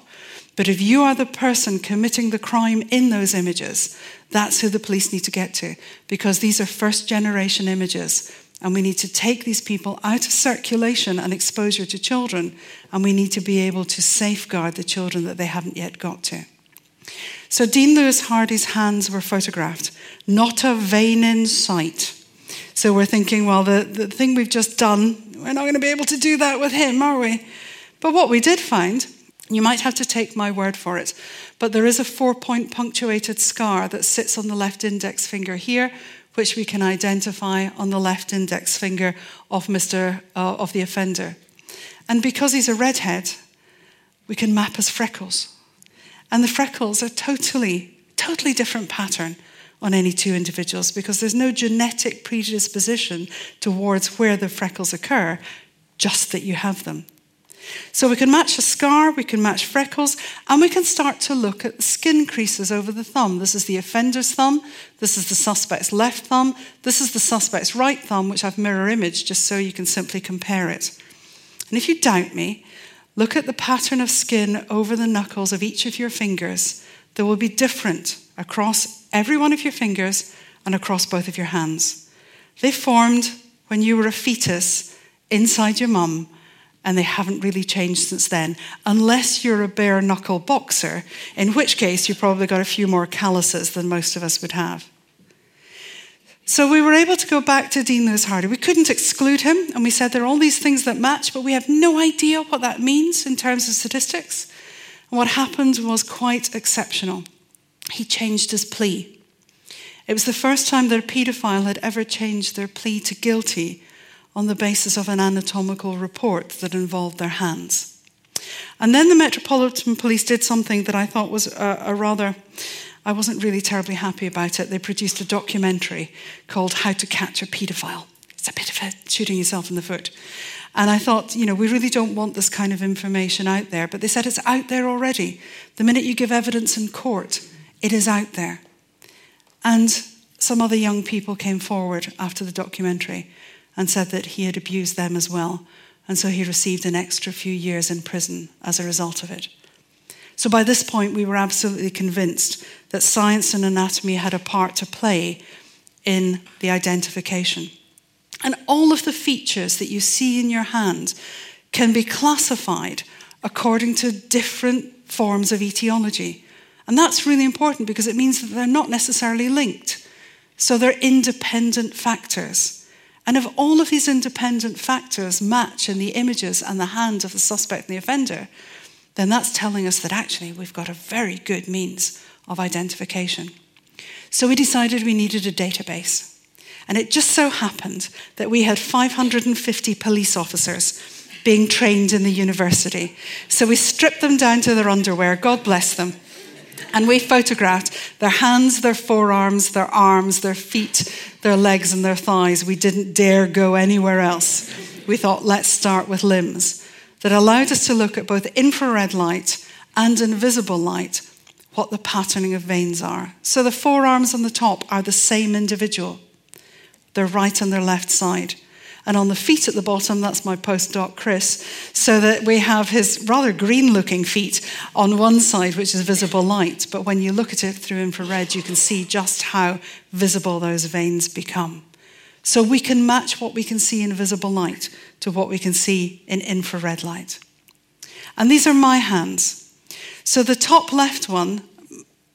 But if you are the person committing the crime in those images, that's who the police need to get to because these are first generation images. And we need to take these people out of circulation and exposure to children. And we need to be able to safeguard the children that they haven't yet got to. So Dean Lewis Hardy's hands were photographed, not a vein in sight. So we're thinking, well, the, the thing we've just done, we're not going to be able to do that with him, are we? But what we did find you might have to take my word for it, but there is a four point punctuated scar that sits on the left index finger here, which we can identify on the left index finger of, Mr., uh, of the offender. And because he's a redhead, we can map his freckles. And the freckles are totally, totally different pattern on any two individuals because there's no genetic predisposition towards where the freckles occur, just that you have them. So we can match a scar, we can match freckles, and we can start to look at the skin creases over the thumb. This is the offender's thumb, this is the suspect's left thumb, this is the suspect's right thumb, which I've mirror imaged just so you can simply compare it. And if you doubt me, look at the pattern of skin over the knuckles of each of your fingers. They will be different across every one of your fingers and across both of your hands. They formed when you were a fetus inside your mum and they haven't really changed since then, unless you're a bare knuckle boxer, in which case you've probably got a few more calluses than most of us would have. So we were able to go back to Dean Lewis Hardy. We couldn't exclude him, and we said there are all these things that match, but we have no idea what that means in terms of statistics. And what happened was quite exceptional. He changed his plea. It was the first time that a paedophile had ever changed their plea to guilty on the basis of an anatomical report that involved their hands. And then the Metropolitan Police did something that I thought was a, a rather, I wasn't really terribly happy about it. They produced a documentary called How to Catch a Paedophile. It's a bit of a shooting yourself in the foot. And I thought, you know, we really don't want this kind of information out there. But they said it's out there already. The minute you give evidence in court, it is out there. And some other young people came forward after the documentary and said that he had abused them as well. And so he received an extra few years in prison as a result of it. So by this point, we were absolutely convinced that science and anatomy had a part to play in the identification. And all of the features that you see in your hand can be classified according to different forms of etiology. And that's really important because it means that they're not necessarily linked. So they're independent factors. And if all of these independent factors match in the images and the hand of the suspect and the offender, then that's telling us that actually we've got a very good means of identification. So we decided we needed a database. And it just so happened that we had 550 police officers being trained in the university. So we stripped them down to their underwear, God bless them. And we photographed their hands, their forearms, their arms, their feet, their legs, and their thighs. We didn't dare go anywhere else. We thought, let's start with limbs. That allowed us to look at both infrared light and invisible light, what the patterning of veins are. So the forearms on the top are the same individual, their right and their left side. And on the feet at the bottom, that's my postdoc Chris, so that we have his rather green looking feet on one side, which is visible light. But when you look at it through infrared, you can see just how visible those veins become. So we can match what we can see in visible light to what we can see in infrared light. And these are my hands. So the top left one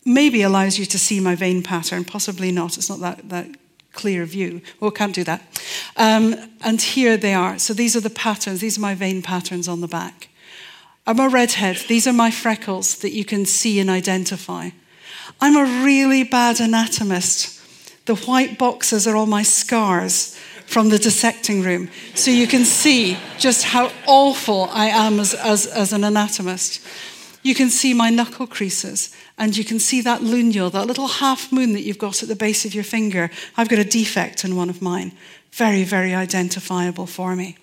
maybe allows you to see my vein pattern, possibly not. It's not that, that clear view. Well, can't do that. Um, and here they are. So these are the patterns. These are my vein patterns on the back. I'm a redhead. These are my freckles that you can see and identify. I'm a really bad anatomist. The white boxes are all my scars from the dissecting room. So you can see just how awful I am as, as, as an anatomist. you can see my knuckle creases and you can see that lunule, that little half moon that you've got at the base of your finger. I've got a defect in one of mine. Very, very identifiable for me.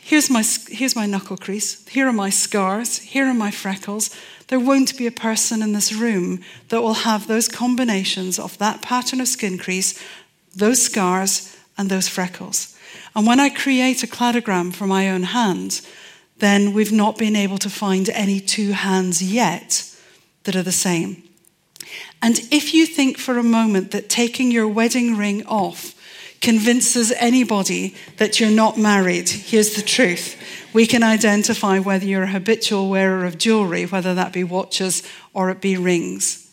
Here's my, here's my knuckle crease. Here are my scars. Here are my freckles. There won't be a person in this room that will have those combinations of that pattern of skin crease, those scars, and those freckles. And when I create a cladogram for my own hand, then we've not been able to find any two hands yet that are the same. And if you think for a moment that taking your wedding ring off convinces anybody that you're not married, here's the truth. We can identify whether you're a habitual wearer of jewelry, whether that be watches or it be rings.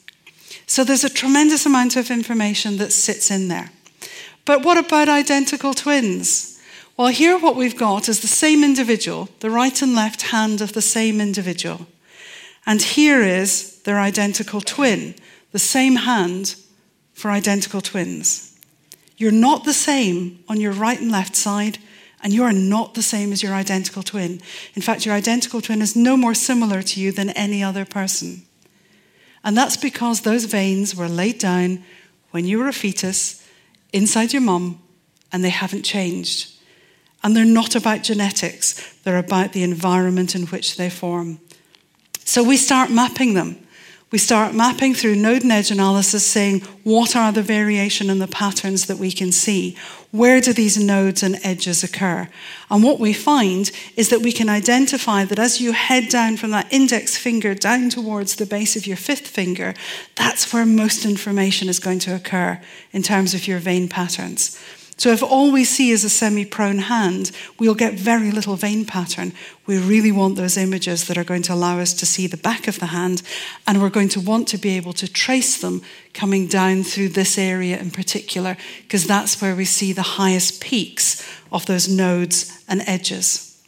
So there's a tremendous amount of information that sits in there. But what about identical twins? Well, here what we've got is the same individual, the right and left hand of the same individual. And here is their identical twin, the same hand for identical twins. You're not the same on your right and left side, and you are not the same as your identical twin. In fact, your identical twin is no more similar to you than any other person. And that's because those veins were laid down when you were a fetus inside your mum, and they haven't changed. And they're not about genetics, they're about the environment in which they form. So we start mapping them. We start mapping through node and edge analysis, saying what are the variation and the patterns that we can see? Where do these nodes and edges occur? And what we find is that we can identify that as you head down from that index finger down towards the base of your fifth finger, that's where most information is going to occur in terms of your vein patterns. So, if all we see is a semi prone hand, we'll get very little vein pattern. We really want those images that are going to allow us to see the back of the hand, and we're going to want to be able to trace them coming down through this area in particular, because that's where we see the highest peaks of those nodes and edges.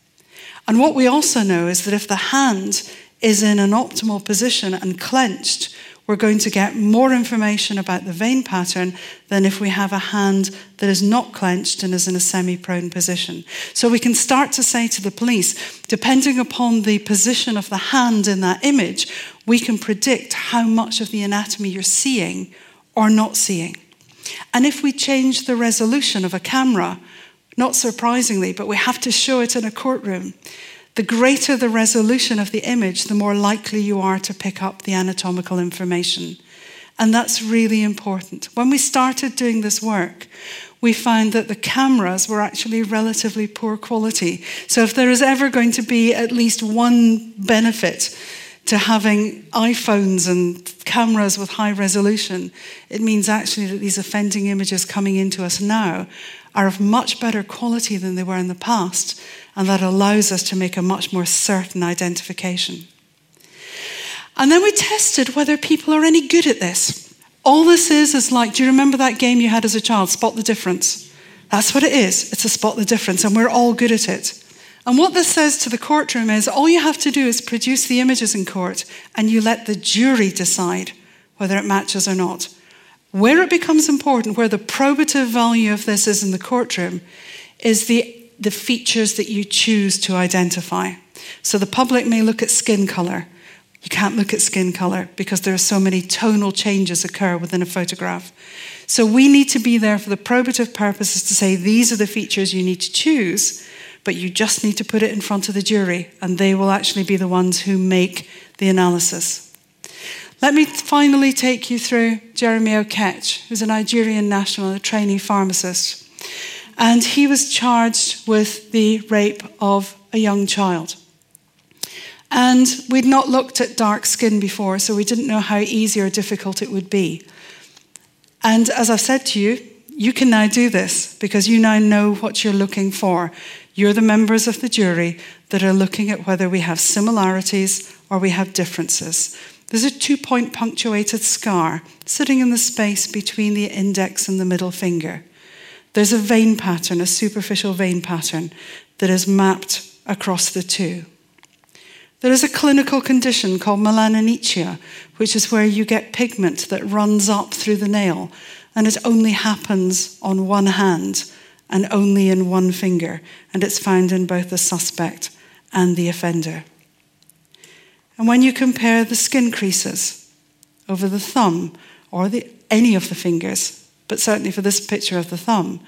And what we also know is that if the hand is in an optimal position and clenched, we're going to get more information about the vein pattern than if we have a hand that is not clenched and is in a semi prone position. So we can start to say to the police, depending upon the position of the hand in that image, we can predict how much of the anatomy you're seeing or not seeing. And if we change the resolution of a camera, not surprisingly, but we have to show it in a courtroom, the greater the resolution of the image, the more likely you are to pick up the anatomical information. And that's really important. When we started doing this work, we found that the cameras were actually relatively poor quality. So, if there is ever going to be at least one benefit to having iPhones and cameras with high resolution, it means actually that these offending images coming into us now are of much better quality than they were in the past and that allows us to make a much more certain identification. And then we tested whether people are any good at this. All this is is like, do you remember that game you had as a child, Spot the Difference? That's what it is. It's a spot the difference, and we're all good at it. And what this says to the courtroom is all you have to do is produce the images in court, and you let the jury decide whether it matches or not. Where it becomes important, where the probative value of this is in the courtroom, is the the features that you choose to identify. So the public may look at skin color. You can't look at skin color because there are so many tonal changes occur within a photograph. So we need to be there for the probative purposes to say these are the features you need to choose, but you just need to put it in front of the jury and they will actually be the ones who make the analysis. Let me finally take you through Jeremy Oketch, who's a Nigerian national, a trainee pharmacist and he was charged with the rape of a young child. And we'd not looked at dark skin before, so we didn't know how easy or difficult it would be. And as I've said to you, you can now do this because you now know what you're looking for. You're the members of the jury that are looking at whether we have similarities or we have differences. There's a two point punctuated scar sitting in the space between the index and the middle finger. There's a vein pattern, a superficial vein pattern, that is mapped across the two. There is a clinical condition called melanonychia, which is where you get pigment that runs up through the nail, and it only happens on one hand and only in one finger, and it's found in both the suspect and the offender. And when you compare the skin creases over the thumb or the, any of the fingers, but certainly for this picture of the thumb,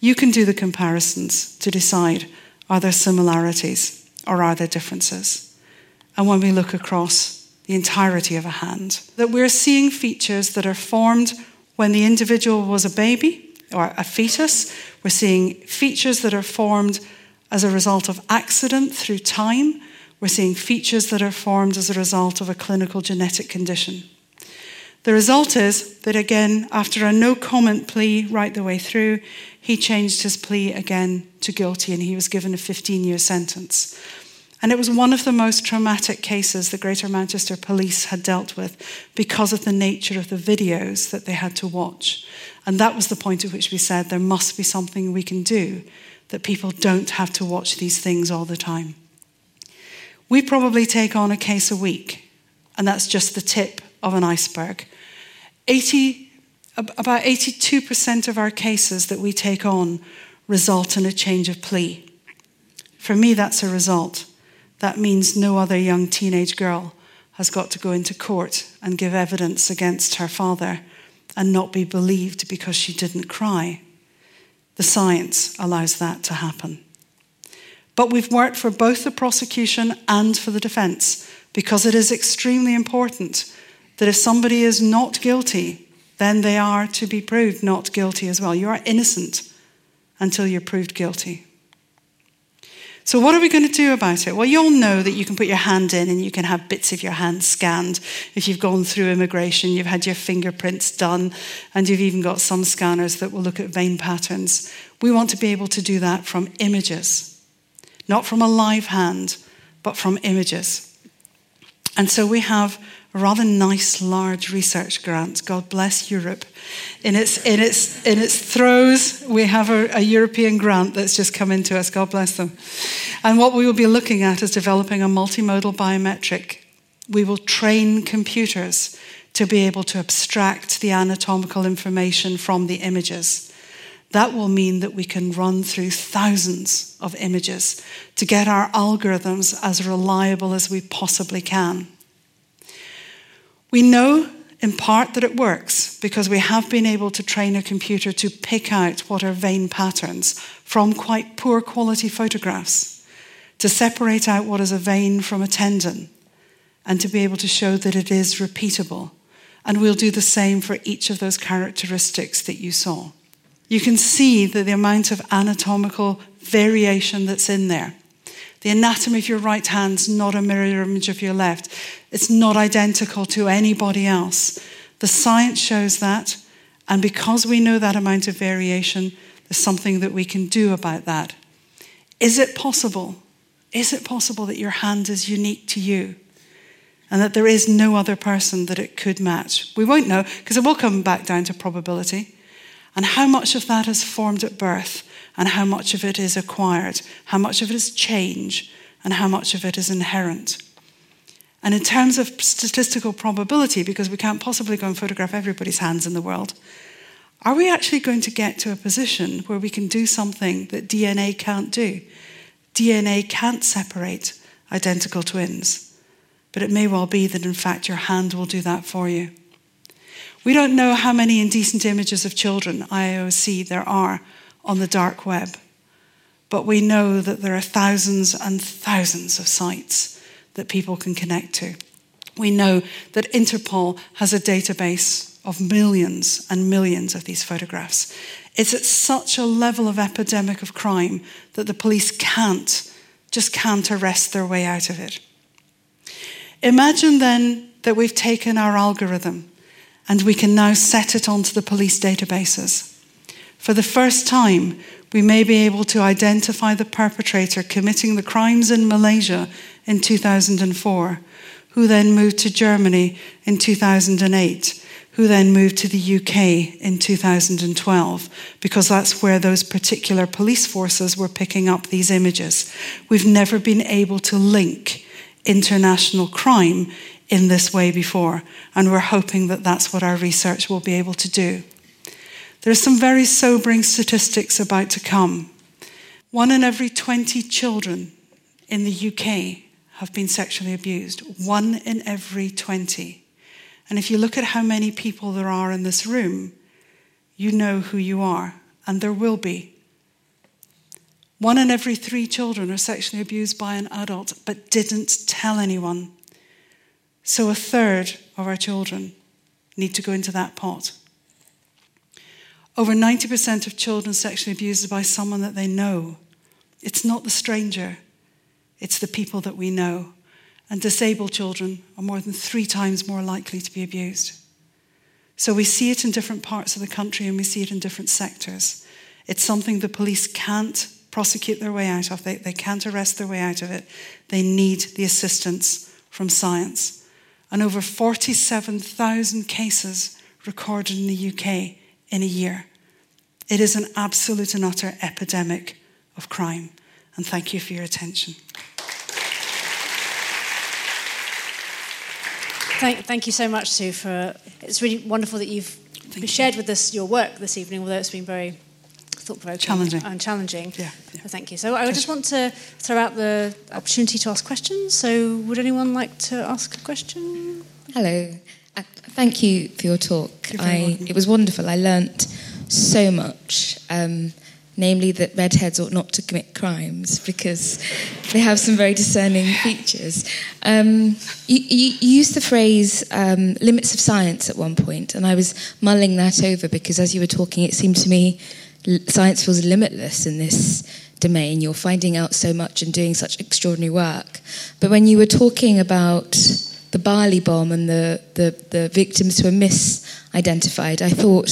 you can do the comparisons to decide are there similarities or are there differences? And when we look across the entirety of a hand, that we're seeing features that are formed when the individual was a baby or a fetus. We're seeing features that are formed as a result of accident through time. We're seeing features that are formed as a result of a clinical genetic condition. The result is that, again, after a no comment plea right the way through, he changed his plea again to guilty and he was given a 15 year sentence. And it was one of the most traumatic cases the Greater Manchester Police had dealt with because of the nature of the videos that they had to watch. And that was the point at which we said there must be something we can do that people don't have to watch these things all the time. We probably take on a case a week, and that's just the tip of an iceberg. 80, about 82% of our cases that we take on result in a change of plea. For me, that's a result. That means no other young teenage girl has got to go into court and give evidence against her father and not be believed because she didn't cry. The science allows that to happen. But we've worked for both the prosecution and for the defense because it is extremely important that if somebody is not guilty, then they are to be proved not guilty as well. You are innocent until you're proved guilty. So, what are we going to do about it? Well, you all know that you can put your hand in and you can have bits of your hand scanned. If you've gone through immigration, you've had your fingerprints done, and you've even got some scanners that will look at vein patterns. We want to be able to do that from images, not from a live hand, but from images. And so we have rather nice large research grant. God bless Europe. In its, in its, in its throes, we have a, a European grant that's just come into us. God bless them. And what we will be looking at is developing a multimodal biometric. We will train computers to be able to abstract the anatomical information from the images. That will mean that we can run through thousands of images to get our algorithms as reliable as we possibly can. We know in part that it works because we have been able to train a computer to pick out what are vein patterns from quite poor quality photographs, to separate out what is a vein from a tendon, and to be able to show that it is repeatable. And we'll do the same for each of those characteristics that you saw. You can see that the amount of anatomical variation that's in there. The anatomy of your right hand's not a mirror image of your left. It's not identical to anybody else. The science shows that, and because we know that amount of variation, there's something that we can do about that. Is it possible? Is it possible that your hand is unique to you? And that there is no other person that it could match? We won't know because it will come back down to probability. And how much of that is formed at birth? And how much of it is acquired, how much of it is change, and how much of it is inherent. And in terms of statistical probability, because we can't possibly go and photograph everybody's hands in the world, are we actually going to get to a position where we can do something that DNA can't do? DNA can't separate identical twins, but it may well be that in fact your hand will do that for you. We don't know how many indecent images of children, IOC, there are on the dark web. But we know that there are thousands and thousands of sites that people can connect to. We know that Interpol has a database of millions and millions of these photographs. It's at such a level of epidemic of crime that the police can't, just can't arrest their way out of it. Imagine then that we've taken our algorithm and we can now set it onto the police databases. For the first time, we may be able to identify the perpetrator committing the crimes in Malaysia in 2004, who then moved to Germany in 2008, who then moved to the UK in 2012, because that's where those particular police forces were picking up these images. We've never been able to link international crime in this way before, and we're hoping that that's what our research will be able to do. There are some very sobering statistics about to come. One in every 20 children in the UK have been sexually abused. One in every 20. And if you look at how many people there are in this room, you know who you are, and there will be. One in every three children are sexually abused by an adult but didn't tell anyone. So a third of our children need to go into that pot. Over 90% of children sexually abused by someone that they know. It's not the stranger, it's the people that we know. And disabled children are more than three times more likely to be abused. So we see it in different parts of the country and we see it in different sectors. It's something the police can't prosecute their way out of, they, they can't arrest their way out of it. They need the assistance from science. And over 47,000 cases recorded in the UK in a year. It is an absolute and utter epidemic of crime. And thank you for your attention. Thank, thank you so much, Sue. For it's really wonderful that you've thank shared you. with us your work this evening, although it's been very thought-provoking challenging. and challenging. Yeah, yeah. So thank you. So I just want to throw out the opportunity to ask questions. So would anyone like to ask a question? Hello. Thank you for your talk. I, it was wonderful. I learnt so much. Um, namely, that redheads ought not to commit crimes because they have some very discerning features. Um, you, you, used the phrase um, limits of science at one point, and I was mulling that over because as you were talking, it seemed to me science feels limitless in this domain. You're finding out so much and doing such extraordinary work. But when you were talking about the Bali bomb and the, the, the victims who were misidentified, I thought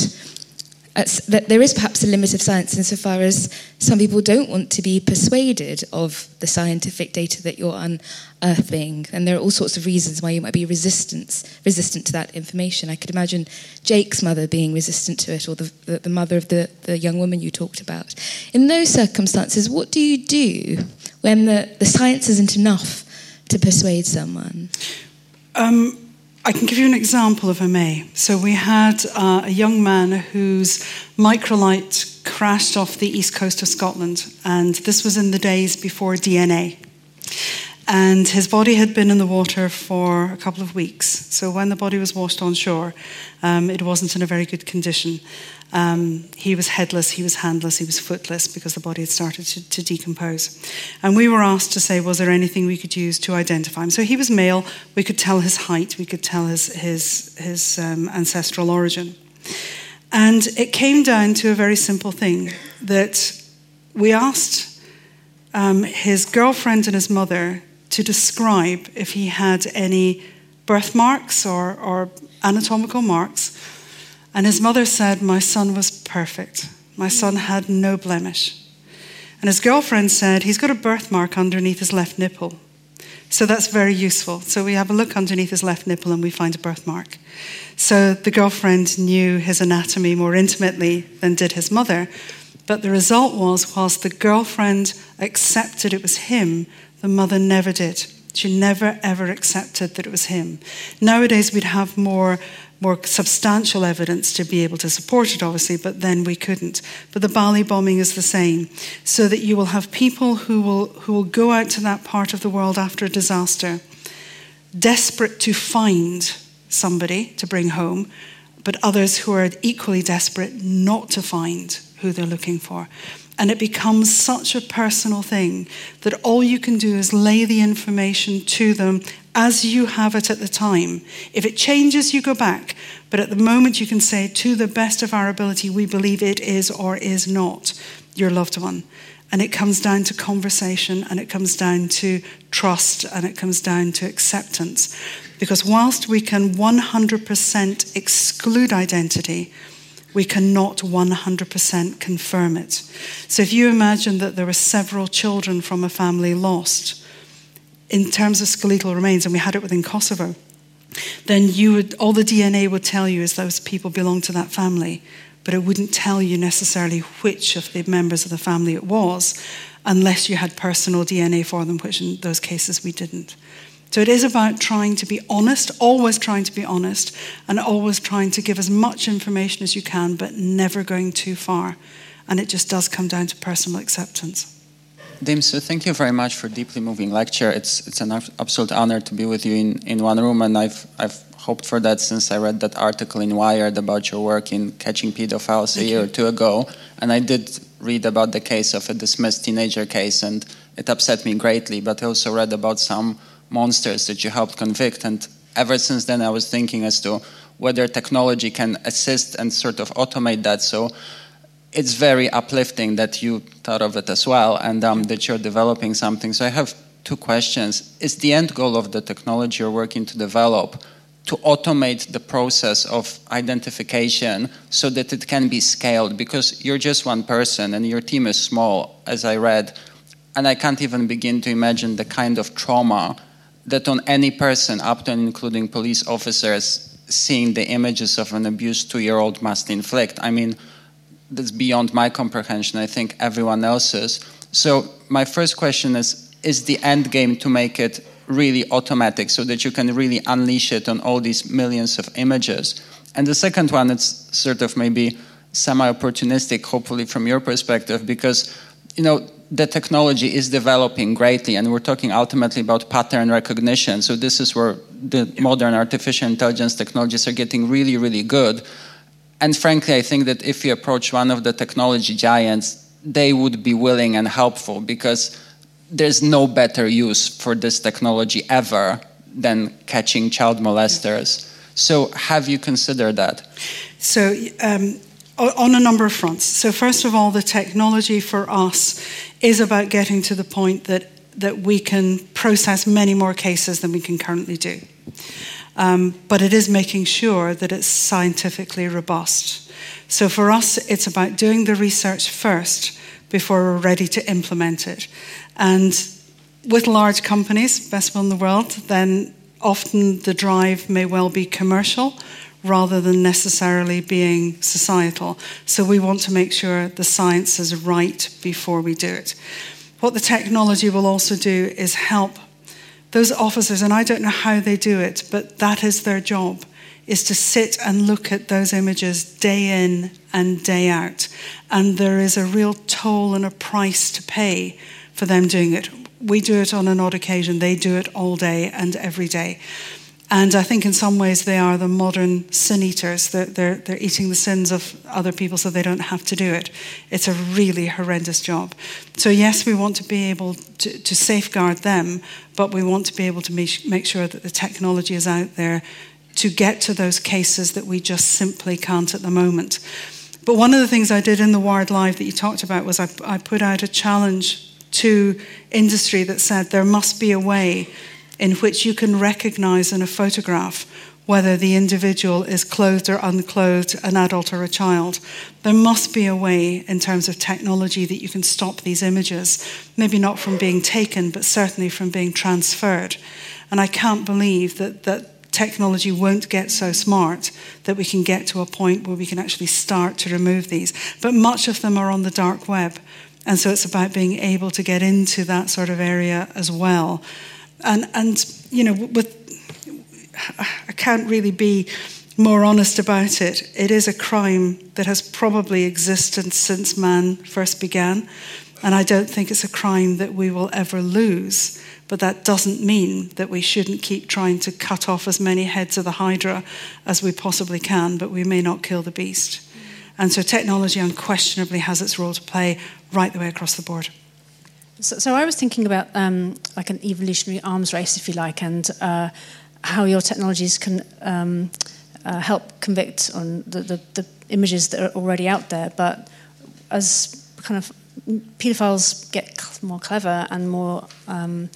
that there is perhaps a limit of science insofar as some people don't want to be persuaded of the scientific data that you're unearthing, and there are all sorts of reasons why you might be resistant resistant to that information. I could imagine Jake's mother being resistant to it, or the, the, the mother of the, the young woman you talked about. In those circumstances, what do you do when the, the science isn't enough to persuade someone? Um, I can give you an example, if I may. So, we had uh, a young man whose microlight crashed off the east coast of Scotland, and this was in the days before DNA. And his body had been in the water for a couple of weeks. So, when the body was washed on shore, um, it wasn't in a very good condition. Um, he was headless, he was handless, he was footless because the body had started to, to, decompose. And we were asked to say, was there anything we could use to identify him? So he was male, we could tell his height, we could tell his, his, his um, ancestral origin. And it came down to a very simple thing that we asked um, his girlfriend and his mother to describe if he had any birthmarks or, or anatomical marks and his mother said, My son was perfect. My son had no blemish. And his girlfriend said, He's got a birthmark underneath his left nipple. So that's very useful. So we have a look underneath his left nipple and we find a birthmark. So the girlfriend knew his anatomy more intimately than did his mother. But the result was, whilst the girlfriend accepted it was him, the mother never did. She never ever accepted that it was him. Nowadays, we'd have more more substantial evidence to be able to support it, obviously, but then we couldn't. But the Bali bombing is the same, so that you will have people who will, who will go out to that part of the world after a disaster, desperate to find somebody to bring home, but others who are equally desperate not to find who they're looking for. And it becomes such a personal thing that all you can do is lay the information to them as you have it at the time. If it changes, you go back. But at the moment, you can say, to the best of our ability, we believe it is or is not your loved one. And it comes down to conversation and it comes down to trust and it comes down to acceptance. Because whilst we can 100% exclude identity, we cannot 100% confirm it. So if you imagine that there were several children from a family lost in terms of skeletal remains, and we had it within Kosovo, then you would, all the DNA would tell you is those people belong to that family, but it wouldn't tell you necessarily which of the members of the family it was unless you had personal DNA for them, which in those cases we didn't. So it is about trying to be honest, always trying to be honest, and always trying to give as much information as you can, but never going too far. And it just does come down to personal acceptance. Dim, so thank you very much for deeply moving lecture. It's it's an absolute honor to be with you in, in one room, and I've I've hoped for that since I read that article in Wired about your work in catching pedophiles a year or two ago, and I did read about the case of a dismissed teenager case, and it upset me greatly. But I also read about some monsters that you helped convict, and ever since then I was thinking as to whether technology can assist and sort of automate that. So it's very uplifting that you thought of it as well and um, that you're developing something. So I have two questions. Is the end goal of the technology you're working to develop to automate the process of identification so that it can be scaled? Because you're just one person and your team is small, as I read. And I can't even begin to imagine the kind of trauma that on any person, up to and including police officers, seeing the images of an abused two year old must inflict. I mean, that's beyond my comprehension, I think everyone else's. So, my first question is Is the end game to make it really automatic so that you can really unleash it on all these millions of images? And the second one, it's sort of maybe semi opportunistic, hopefully, from your perspective, because you know, the technology is developing greatly, and we're talking ultimately about pattern recognition. So this is where the modern artificial intelligence technologies are getting really, really good. And frankly, I think that if you approach one of the technology giants, they would be willing and helpful because there's no better use for this technology ever than catching child molesters. So, have you considered that? So, um, on a number of fronts. So, first of all, the technology for us is about getting to the point that, that we can process many more cases than we can currently do. Um, but it is making sure that it's scientifically robust. So, for us, it's about doing the research first before we're ready to implement it. And with large companies, best one in the world, then often the drive may well be commercial rather than necessarily being societal. So we want to make sure the science is right before we do it. What the technology will also do is help those officers, and I don't know how they do it, but that is their job, is to sit and look at those images day in and day out. And there is a real toll and a price to pay for them doing it. We do it on an odd occasion, they do it all day and every day. And I think in some ways they are the modern sin eaters. They're, they're, they're, eating the sins of other people so they don't have to do it. It's a really horrendous job. So, yes, we want to be able to, to safeguard them, but we want to be able to make, sure that the technology is out there to get to those cases that we just simply can't at the moment. But one of the things I did in the Wired Live that you talked about was I, I put out a challenge to industry that said there must be a way in which you can recognize in a photograph whether the individual is clothed or unclothed, an adult or a child. There must be a way in terms of technology that you can stop these images, maybe not from being taken, but certainly from being transferred. And I can't believe that, that technology won't get so smart that we can get to a point where we can actually start to remove these. But much of them are on the dark web. And so it's about being able to get into that sort of area as well. And, and you know, with, I can't really be more honest about it. It is a crime that has probably existed since man first began. And I don't think it's a crime that we will ever lose. But that doesn't mean that we shouldn't keep trying to cut off as many heads of the Hydra as we possibly can, but we may not kill the beast. And so technology unquestionably has its role to play right the way across the board. So, so I was thinking about um, like an evolutionary arms race, if you like, and uh, how your technologies can um, uh, help convict on the, the, the, images that are already out there. But as kind of paedophiles get more clever and more um,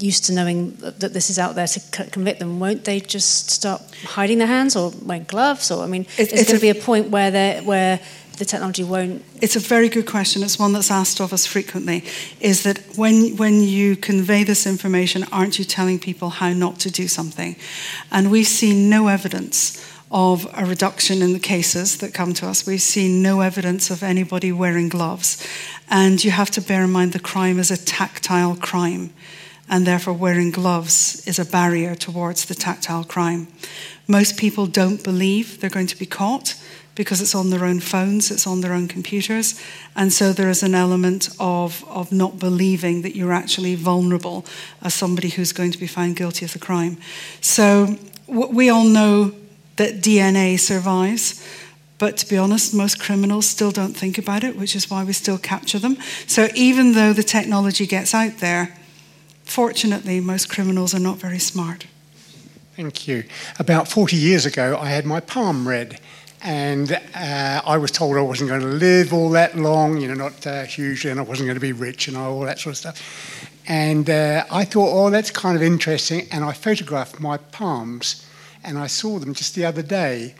used to knowing that this is out there to convict them, won't they just start hiding their hands or wearing gloves? Or I mean, it's, it's going to be a point where they where the technology won't? It's a very good question. It's one that's asked of us frequently. Is that when, when you convey this information, aren't you telling people how not to do something? And we've seen no evidence of a reduction in the cases that come to us. We've seen no evidence of anybody wearing gloves. And you have to bear in mind the crime is a tactile crime, and therefore wearing gloves is a barrier towards the tactile crime. Most people don't believe they're going to be caught because it's on their own phones, it's on their own computers. And so there is an element of, of not believing that you're actually vulnerable as somebody who's going to be found guilty of the crime. So we all know that DNA survives. But to be honest, most criminals still don't think about it, which is why we still capture them. So even though the technology gets out there, fortunately, most criminals are not very smart. Thank you. About 40 years ago, I had my palm read, and uh, I was told I wasn't going to live all that long, you know, not uh, hugely, and I wasn't going to be rich and all that sort of stuff. And uh, I thought, oh, that's kind of interesting, and I photographed my palms, and I saw them just the other day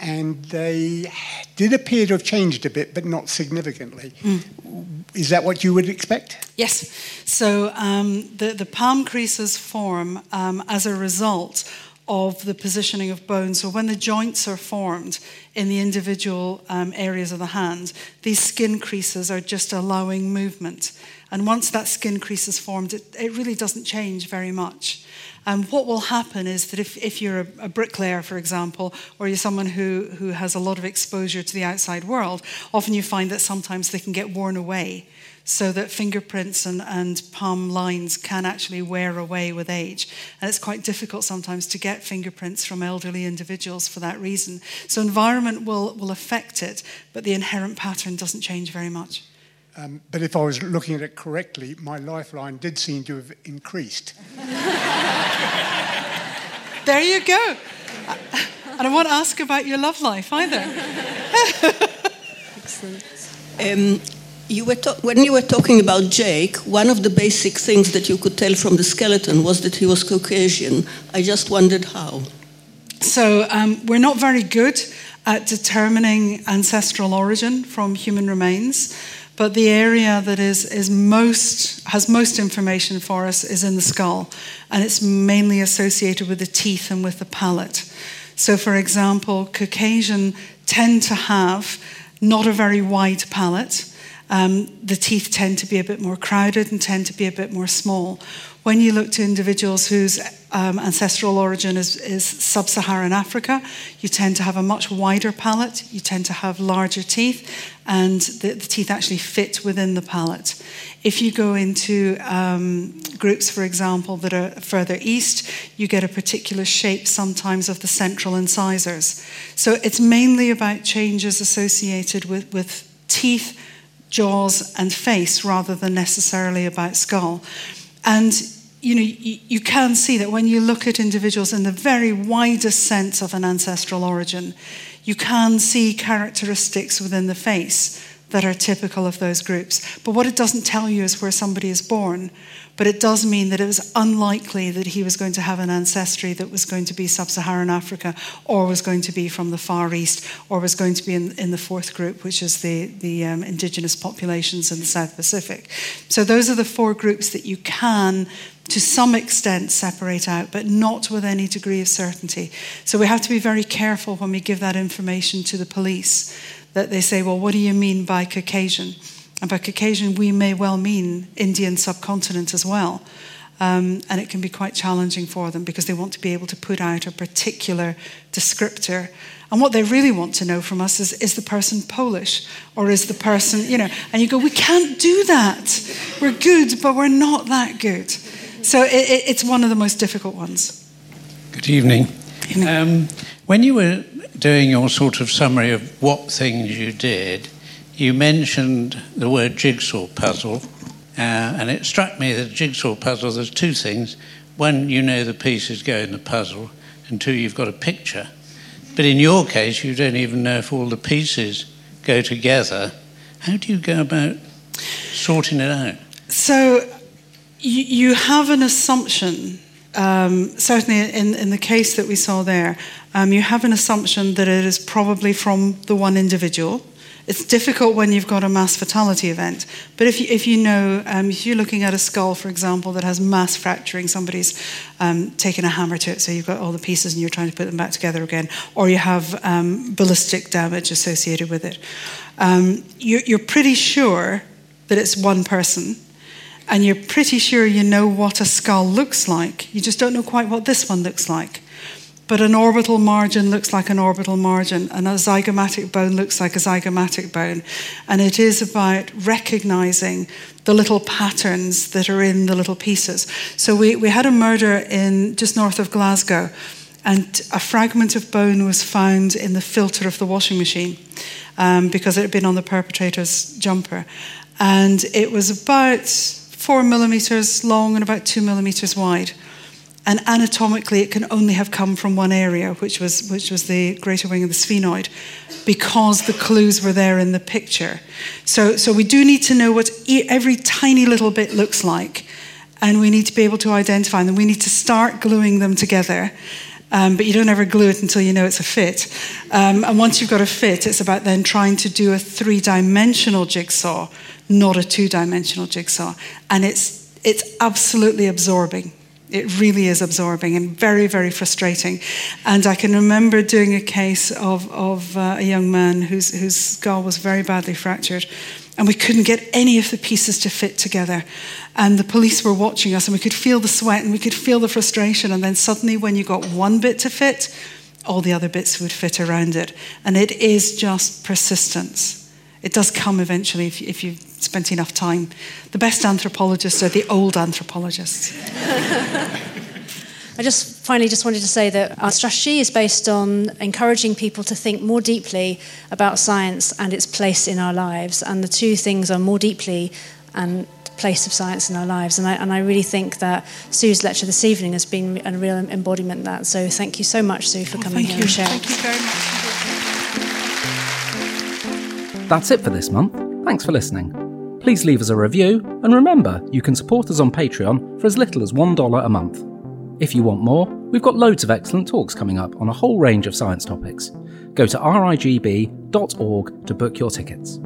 and they did appear to have changed a bit, but not significantly. Mm. Is that what you would expect? Yes. So um, the, the palm creases form um, as a result of the positioning of bones. So when the joints are formed in the individual um, areas of the hand, these skin creases are just allowing movement. And once that skin crease is formed, it, it really doesn't change very much. Um, what will happen is that if, if you're a, a, bricklayer, for example, or you're someone who, who has a lot of exposure to the outside world, often you find that sometimes they can get worn away so that fingerprints and, and palm lines can actually wear away with age. And it's quite difficult sometimes to get fingerprints from elderly individuals for that reason. So environment will, will affect it, but the inherent pattern doesn't change very much. Um, but if I was looking at it correctly, my lifeline did seem to have increased. there you go. And I won't ask about your love life either. Excellent. Um, you when you were talking about Jake, one of the basic things that you could tell from the skeleton was that he was Caucasian. I just wondered how. So um, we're not very good at determining ancestral origin from human remains. But the area that is, is most, has most information for us is in the skull, and it's mainly associated with the teeth and with the palate. So, for example, Caucasian tend to have not a very wide palate. Um, the teeth tend to be a bit more crowded and tend to be a bit more small. When you look to individuals whose um, ancestral origin is, is sub Saharan Africa, you tend to have a much wider palate, you tend to have larger teeth, and the, the teeth actually fit within the palate. If you go into um, groups, for example, that are further east, you get a particular shape sometimes of the central incisors. So it's mainly about changes associated with, with teeth, jaws, and face rather than necessarily about skull. And you know, you, you, can see that when you look at individuals in the very widest sense of an ancestral origin, you can see characteristics within the face that are typical of those groups. But what it doesn't tell you is where somebody is born. But it does mean that it was unlikely that he was going to have an ancestry that was going to be sub Saharan Africa, or was going to be from the Far East, or was going to be in, in the fourth group, which is the, the um, indigenous populations in the South Pacific. So those are the four groups that you can to some extent separate out, but not with any degree of certainty. So we have to be very careful when we give that information to the police that they say, well, what do you mean by Caucasian? And by Caucasian, we may well mean Indian subcontinent as well. Um, and it can be quite challenging for them because they want to be able to put out a particular descriptor. And what they really want to know from us is is the person Polish or is the person, you know, and you go, we can't do that. We're good, but we're not that good. So it, it's one of the most difficult ones. Good evening. Good evening. Um, when you were doing your sort of summary of what things you did, you mentioned the word jigsaw puzzle, uh, and it struck me that jigsaw puzzle, there's two things. One, you know the pieces go in the puzzle, and two, you've got a picture. But in your case, you don't even know if all the pieces go together. How do you go about sorting it out? So you, have an assumption, um, certainly in, in the case that we saw there, um, you have an assumption that it is probably from the one individual. It's difficult when you've got a mass fatality event. But if you, if you know, um, if you're looking at a skull, for example, that has mass fracturing, somebody's um, taken a hammer to it, so you've got all the pieces and you're trying to put them back together again, or you have um, ballistic damage associated with it, um, you're, you're pretty sure that it's one person and you're pretty sure you know what a skull looks like. You just don't know quite what this one looks like. But an orbital margin looks like an orbital margin, and a zygomatic bone looks like a zygomatic bone. And it is about recognizing the little patterns that are in the little pieces. So we, we had a murder in just north of Glasgow, and a fragment of bone was found in the filter of the washing machine um, because it had been on the perpetrator's jumper. And it was about four millimeters long and about two millimeters wide and anatomically it can only have come from one area, which was, which was the greater wing of the sphenoid, because the clues were there in the picture. So, so we do need to know what every tiny little bit looks like, and we need to be able to identify them. We need to start gluing them together. Um, but you don't ever glue it until you know it's a fit. Um, and once you've got a fit, it's about then trying to do a three dimensional jigsaw, not a two dimensional jigsaw. And it's, it's absolutely absorbing. It really is absorbing and very, very frustrating. And I can remember doing a case of, of uh, a young man whose, whose skull was very badly fractured, and we couldn't get any of the pieces to fit together. And the police were watching us, and we could feel the sweat and we could feel the frustration. And then suddenly, when you got one bit to fit, all the other bits would fit around it. And it is just persistence. It does come eventually if, if you've spent enough time. The best anthropologists are the old anthropologists. I just finally just wanted to say that our strategy is based on encouraging people to think more deeply about science and its place in our lives. And the two things are more deeply and place of science in our lives. And I, and I really think that Sue's lecture this evening has been a real embodiment of that. So thank you so much, Sue, for oh, coming here you. and sharing. Thank you very much. That's it for this month. Thanks for listening. Please leave us a review, and remember, you can support us on Patreon for as little as $1 a month. If you want more, we've got loads of excellent talks coming up on a whole range of science topics. Go to rigb.org to book your tickets.